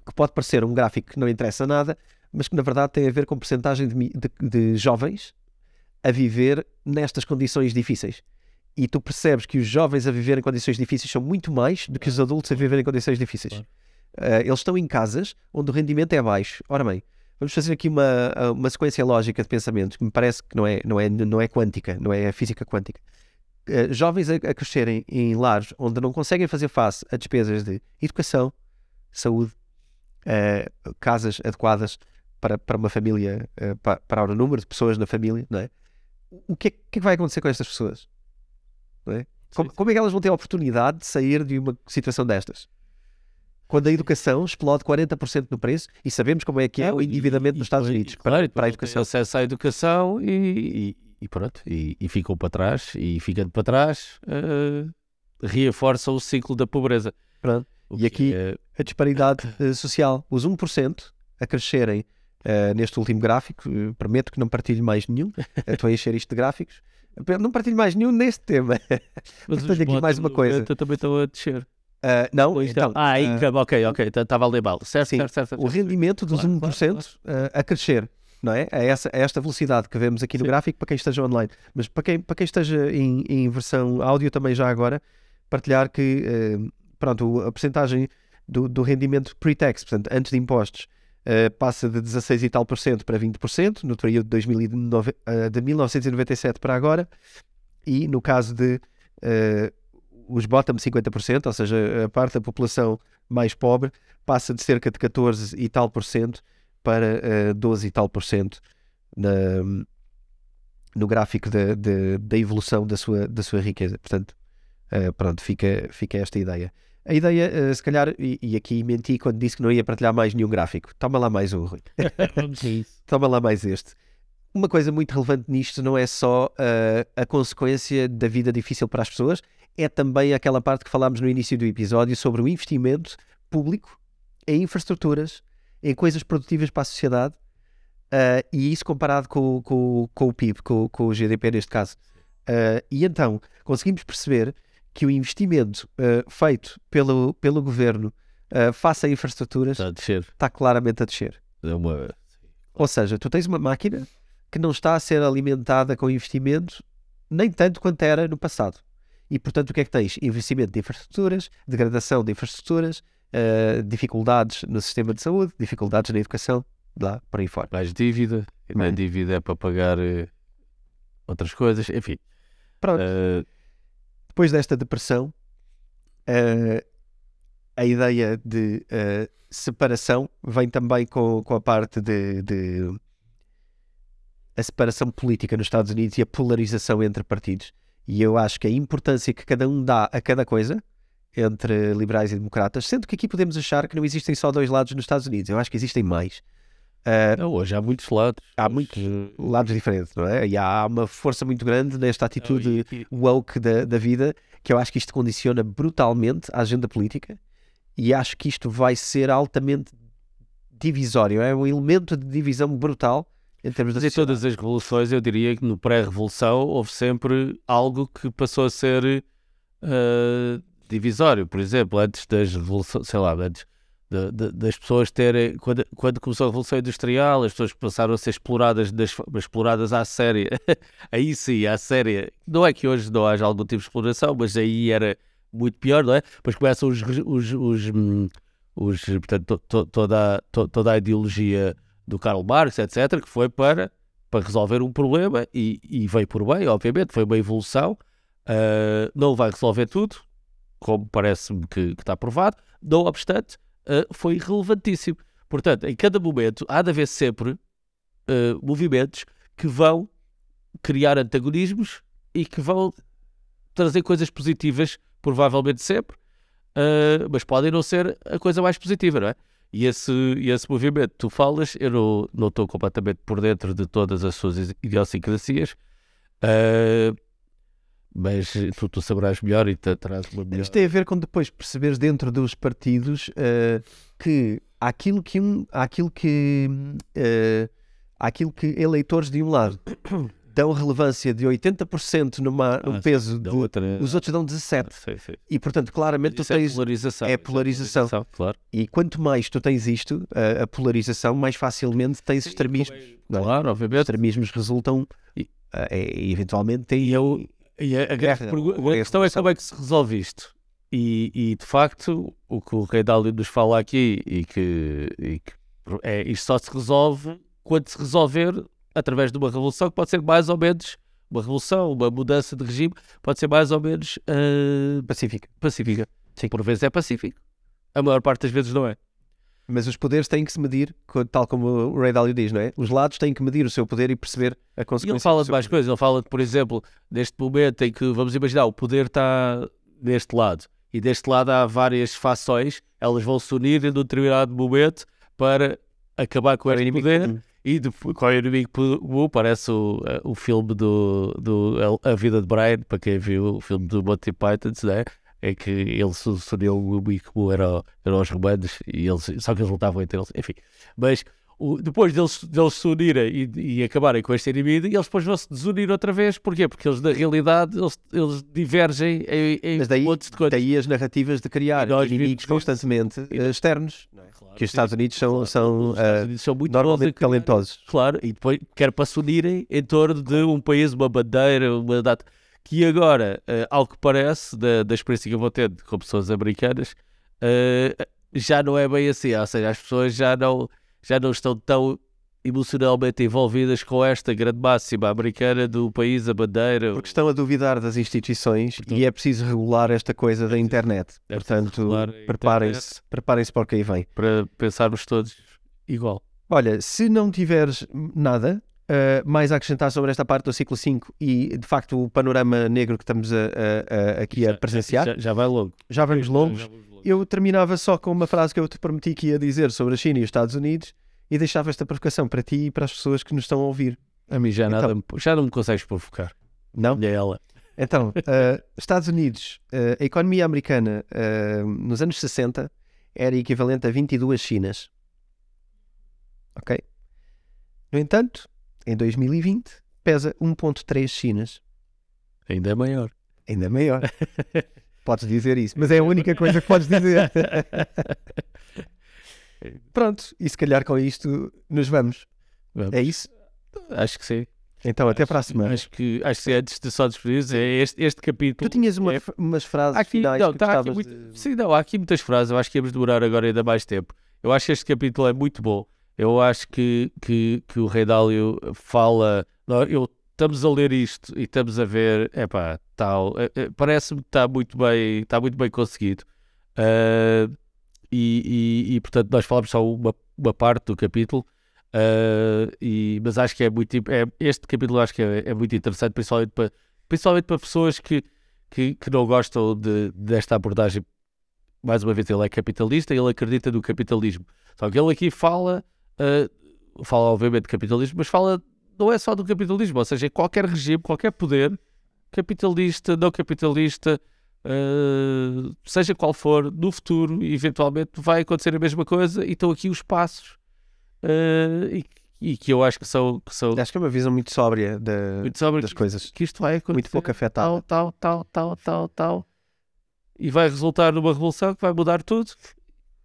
S2: que pode parecer um gráfico que não interessa nada, mas que na verdade tem a ver com porcentagem de, de- de jovens a viver nestas condições difíceis. E tu percebes que os jovens a viver em condições difíceis são muito mais do que os adultos a viver em condições difíceis. Ah, eles estão em casas onde o rendimento é baixo. Ora bem, vamos fazer aqui uma, uma sequência lógica de pensamentos que me parece que não é, não é, não é quântica, não é física quântica. Ah, jovens a, a crescerem em lares onde não conseguem fazer face a despesas de educação, saúde, ah, casas adequadas para, para uma família, ah, pa- para, o número de pessoas na família, não é? O que é, que é que vai acontecer com estas pessoas? Não é? Como, como é que elas vão ter a oportunidade de sair de uma situação destas? Quando a educação explode 40% no preço e sabemos como é que é o endividamento nos Estados Unidos
S3: claro,
S2: para a educação.
S3: acesso à educação e, e- pronto, e, e ficam para trás, e ficando para trás, eh, reforçam o ciclo da pobreza.
S2: Pronto. E aqui-
S3: é-
S2: A disparidade eh, social, os 1% a crescerem eh, neste último gráfico, prometo que não partilho mais nenhum, estou a encher isto de gráficos, não partilho mais nenhum neste tema.
S3: mas
S2: tenho aqui mais uma coisa.
S3: 90 também estão a descer.
S2: Ah, não, então,
S3: ah,
S2: ah,
S3: income, ok, ok, estava a ler mal. Certo,
S2: Sim,
S3: certo, certo, certo.
S2: o rendimento dos
S3: Claro,
S2: 1%
S3: claro,
S2: ah, a crescer, não é? A, essa, a esta velocidade que vemos aqui no
S3: Sim.
S2: gráfico para quem esteja online. Mas para quem, para quem esteja em, em versão áudio também já agora, partilhar que pronto, a percentagem do, do rendimento pre-tax, portanto, antes de impostos, passa de 16 e tal por cento para 20% no período de, 2009, eh, de 1997 para agora, e no caso de os bottom 50%, ou seja, a parte da população mais pobre, passa de cerca de 14 e tal por cento para eh, 12 e tal por cento na, no gráfico da, da, da evolução da sua, da sua riqueza. Portanto, eh, pronto, fica, fica esta ideia. A ideia, eh, se calhar, e, e aqui menti quando disse que não ia partilhar mais nenhum gráfico. Toma lá mais um, Rui. Toma lá mais este. Uma coisa muito relevante nisto não é só uh, a consequência da vida difícil para as pessoas, é também aquela parte que falámos no início do episódio sobre o investimento público em infraestruturas, em coisas produtivas para a sociedade, uh, e isso comparado com, com, com o PIB, com, com, o GDP neste caso. Uh, e então conseguimos perceber que o investimento uh, feito pelo, pelo governo face a infraestruturas
S3: está, a descer.
S2: está claramente a descer.
S3: É uma...
S2: Ou seja, tu tens uma máquina que não está a ser alimentada com investimento nem tanto quanto era no passado. E, portanto, o que é que tens? Investimento de infraestruturas, degradação de infraestruturas, uh, dificuldades no sistema de saúde, dificuldades na educação, lá por aí fora.
S3: Mais dívida, e na dívida é para pagar uh, outras coisas, enfim.
S2: Pronto. Uh... Depois desta depressão, a ideia de separação vem também com, com a parte de, de a separação política nos Estados Unidos e a polarização entre partidos. E eu acho que a importância que cada um dá a cada coisa, entre liberais e democratas, sendo que aqui podemos achar que não existem só dois lados nos Estados Unidos, eu acho que existem mais.
S3: Uh, não, hoje há muitos lados.
S2: Há muitos lados diferentes, não é? E há uma força muito grande nesta atitude woke da, da vida, que eu acho que isto condiciona brutalmente a agenda política e acho que isto vai ser altamente divisório. É um elemento de divisão brutal em termos
S3: de todas as revoluções, eu diria que no pré-revolução houve sempre algo que passou a ser uh, divisório. Por exemplo, antes das revoluções, sei lá, antes de, de, das pessoas terem. Quando, quando começou a Revolução Industrial, as pessoas passaram a ser exploradas, das, exploradas à séria. aí sim, à séria. Não é que hoje não haja algum tipo de exploração, mas aí era muito pior, não é? Depois começam os. os, os, hum, os portanto, to, to, toda, to, toda a ideologia do Karl Marx, etc., que foi para, para resolver um problema e, e veio por bem, obviamente, foi uma evolução. Uh, não vai resolver tudo, como parece-me que, que, está provado, não obstante, uh, foi relevantíssimo. Portanto, em cada momento há de haver sempre uh, movimentos que vão criar antagonismos e que vão trazer coisas positivas, provavelmente sempre, mas podem não ser a coisa mais positiva, não é? E esse, esse movimento, tu falas, eu não, não estou completamente por dentro de todas as suas idiosincrasias, uh, mas tu, tu saberás melhor e te traz uma melhor.
S2: Isto tem a ver com depois perceberes dentro dos partidos uh, que aquilo que, aquilo que, uh, aquilo que eleitores de um lado dão relevância de 80% numa, no ah, peso, de, outra... os outros dão 17%. Ah, sim, E portanto, claramente tu
S3: é
S2: tens.
S3: É polarização.
S2: É polarização. É polarização
S3: claro.
S2: E quanto mais tu tens isto, a, a polarização, mais facilmente tens sim, extremismos.
S3: É... Claro, obviamente.
S2: Extremismos resultam e, e eventualmente tem.
S3: E, eu, e a, a, guerra, a, a questão é como é que se resolve isto. E, e de facto, o que o Rei Dálio nos fala aqui e que, e que é, isto só se resolve quando se resolver através de uma revolução que pode ser mais ou menos uma revolução, uma mudança de regime, pode ser mais ou menos uh,
S2: pacífica.
S3: Pacífica. Sim. Por vezes é pacífico. A maior parte das vezes não é.
S2: Mas os poderes têm que se medir, tal como o Ray Dalio diz, não é? Os lados têm que medir o seu poder e perceber a consequência.
S3: E ele fala de mais coisas. Ele fala, de, por exemplo, neste momento em que, vamos imaginar, o poder está deste lado e deste lado há várias fações, elas vão se unir em um determinado momento para acabar com este poder. E depois, qual é o inimigo Parece o, eh, o filme do, do A Vida de Brian, para quem viu o filme do Monty Python, né? é que ele se uniu o inimigo comum eram, eram os romanos, e eles, só que eles lutavam entre eles, enfim. Mas o, depois deles, deles se unirem e, e, acabarem com este inimigo, eles depois vão se desunir outra vez. Porquê? Porque eles, na realidade, eles, eles divergem em, em
S2: Mas daí, de coisas. daí as narrativas de criar inimigos constantemente uh, externos. É? Claro, que os Estados Unidos são, claro, são, uh, Unidos são muito normalmente talentosos.
S3: Claro, e depois quer para se unirem em torno de um país, uma bandeira, uma data. Que agora, uh, ao que parece, da, da experiência que eu vou tendo com pessoas americanas, já não é bem assim. Ou seja, as pessoas já não já não estão tão emocionalmente envolvidas com esta grande máxima americana do país, a bandeira.
S2: Porque estão a duvidar das instituições Portanto, e é preciso regular esta coisa é da internet. É Portanto, preparem-se preparem para o que aí vem.
S3: Para pensarmos todos igual.
S2: Olha, se não tiveres nada uh, mais a acrescentar sobre esta parte do ciclo 5 e de facto o panorama negro que estamos a, a, a aqui já, a presenciar.
S3: Já, já vai longo.
S2: Já vamos longos. Eu terminava só com uma frase que eu te prometi que ia dizer sobre a China e os Estados Unidos e deixava esta provocação para ti e para as pessoas que nos estão a ouvir.
S3: A mim já,
S2: Então-
S3: nada, me- já não me consegues provocar.
S2: Não?
S3: Olha ela.
S2: Então, eh, Estados Unidos, eh, a economia americana nos anos 60 era equivalente a 22 Chinas. Ok? No entanto, em 2020 pesa 1.3 Chinas.
S3: Ainda é maior.
S2: Ainda maior. podes dizer isso, mas é a única coisa que podes dizer. Pronto, e se calhar com isto nos vamos.
S3: Vamos.
S2: É isso?
S3: Acho que sim.
S2: Então, até para a semana.
S3: Acho que, acho que antes de só despedir, é este, este capítulo.
S2: Tu tinhas uma-
S3: é-
S2: umas frases
S3: aqui,
S2: finais
S3: não,
S2: que
S3: tá aqui muito-
S2: de-
S3: Sim, não, há aqui muitas frases. Eu acho que íamos demorar agora ainda mais tempo. Eu acho que este capítulo é muito bom. Eu acho que, que, que o Rei Dálio fala. Eu, estamos a ler isto e estamos a ver. Epá, tal. é, é, Parece-me que está muito bem, está muito bem conseguido. Ah, e, e, e, portanto, nós falamos só uma, uma parte do capítulo. ah, e, mas acho que é muito. É, este capítulo acho que é, é muito interessante, principalmente para, principalmente para pessoas que, que, que não gostam de, desta abordagem. Mais uma vez, ele é capitalista ele acredita no capitalismo. Só que ele aqui fala, ah, fala obviamente de capitalismo, mas fala não é só do capitalismo, ou seja, qualquer regime, qualquer poder, capitalista, não capitalista, ah, seja qual for, no futuro, eventualmente vai acontecer a mesma coisa e estão aqui os passos ah, e, e que eu acho que são, que são
S2: Acho que é uma visão muito sóbria da-
S3: muito sobre
S2: das
S3: que,
S2: coisas.
S3: que isto vai acontecer
S2: Muito pouco afetada.
S3: tal, tal, tal, tal, tal, tal. E vai resultar numa revolução que vai mudar tudo.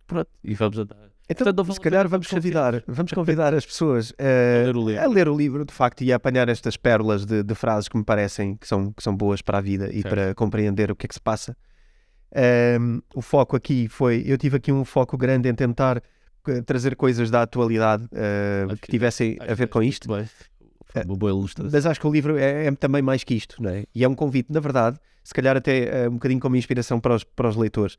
S3: Pronto, e vamos andar.
S2: Então,
S3: Portanto,
S2: se calhar vamos convidar, vamos convidar as pessoas
S3: ler o livro.
S2: a ler o livro, de facto, e a apanhar estas pérolas de, de frases que me parecem que são, que são boas para a vida e
S3: Certo.
S2: para compreender o que é que se passa. Ehm, o foco aqui foi, eu tive aqui um foco grande em tentar eh, trazer coisas da atualidade
S3: Acho
S2: que tivessem
S3: Acho
S2: a ver com isto.
S3: uma boa ilustração.
S2: Mas acho que o livro é, é também mais que isto, não é? E é um convite, na verdade, se calhar até eh, um bocadinho como inspiração para os, para os leitores.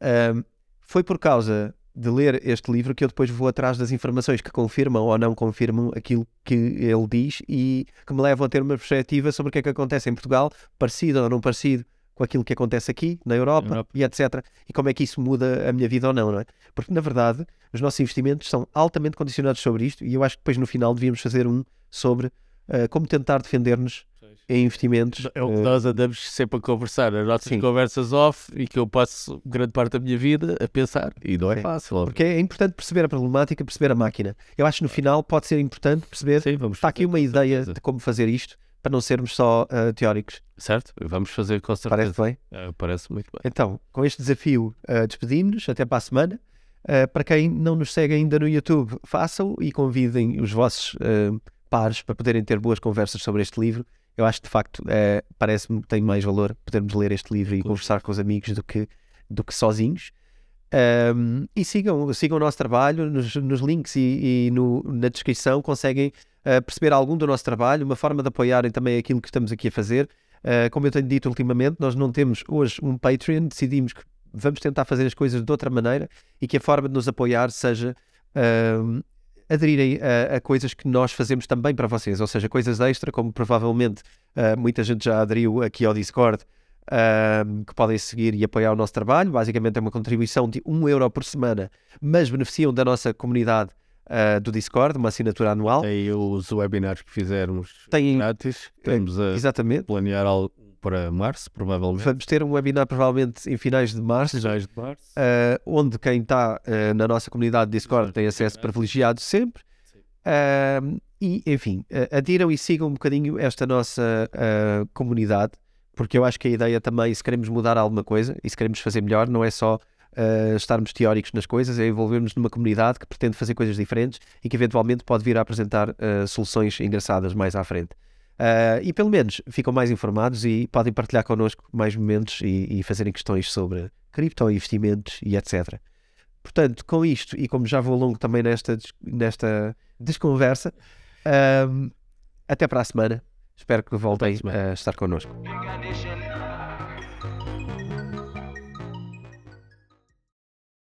S2: Ahm, foi por causa de ler este livro que eu depois vou atrás das informações que confirmam ou não confirmam aquilo que ele diz e que me levam a ter uma perspectiva sobre o que é que acontece em Portugal, parecido ou não parecido com aquilo que acontece aqui, na Europa,
S3: Europa.
S2: e etc. E como é que isso muda a minha vida ou não, não é? Porque, na verdade, os nossos investimentos são altamente condicionados sobre isto e eu acho que depois no final devíamos fazer um sobre eh, como tentar defender-nos em investimentos.
S3: É o que
S2: eh,
S3: nós andamos sempre a conversar, as nossas
S2: Sim.
S3: conversas off e que eu passo grande parte da minha vida a pensar. E não é
S2: Sim.
S3: fácil. óbvio.
S2: Porque é importante perceber a problemática, perceber a máquina. Eu acho que no final pode ser importante perceber.
S3: Sim, vamos
S2: Está aqui uma ideia
S3: certeza.
S2: de como fazer isto para não sermos só eh, teóricos.
S3: Certo? Vamos fazer com certeza.
S2: Parece bem?
S3: É, parece muito bem.
S2: Então, com este desafio, eh, despedimos-nos. Até para a semana. Eh, para quem não nos segue ainda no YouTube, façam e convidem os vossos pares para poderem ter boas conversas sobre este livro. Eu acho que de facto eh, parece-me que tem mais valor podermos ler este livro e
S3: Com
S2: conversar com os amigos do que, do que sozinhos. Um, e sigam, sigam o nosso trabalho nos, nos links e, e no- na descrição conseguem uh, perceber algum do nosso trabalho, uma forma de apoiarem também aquilo que estamos aqui a fazer. Uh, como eu tenho dito ultimamente, nós não temos hoje um Patreon, decidimos que vamos tentar fazer as coisas de outra maneira e que a forma de nos apoiar seja um, aderirem a, a coisas que nós fazemos também para vocês, ou seja, coisas extra, como provavelmente uh, muita gente já aderiu aqui ao Discord, um, que podem seguir e apoiar o nosso trabalho. Basicamente é uma contribuição de 1 euro por semana, mas beneficiam da nossa comunidade uh, do Discord, uma assinatura anual.
S3: Aí os webinars que fizermos
S2: Tem-
S3: grátis, estamos a
S2: Exatamente.
S3: planear algo para março, provavelmente.
S2: Vamos ter um webinar provavelmente em finais de março,
S3: Finais de março.
S2: uh, onde quem está uh, na nossa comunidade Discord tem acesso privilegiado sempre.
S3: Sim.
S2: Um, e, enfim, uh, adiram e sigam um bocadinho esta nossa uh, comunidade, porque eu acho que a ideia também, se queremos mudar alguma coisa e se queremos fazer melhor, não é só uh, estarmos teóricos nas coisas, é envolvermos numa comunidade que pretende fazer coisas diferentes e que eventualmente pode vir a apresentar uh, soluções engraçadas mais à frente. Uh, e pelo menos ficam mais informados e podem partilhar connosco mais momentos e, e fazerem questões sobre cripto, investimentos e etc. Portanto, com isto, e como já vou longo também nesta, nesta desconversa, um, até para a semana. Espero que voltem a estar connosco.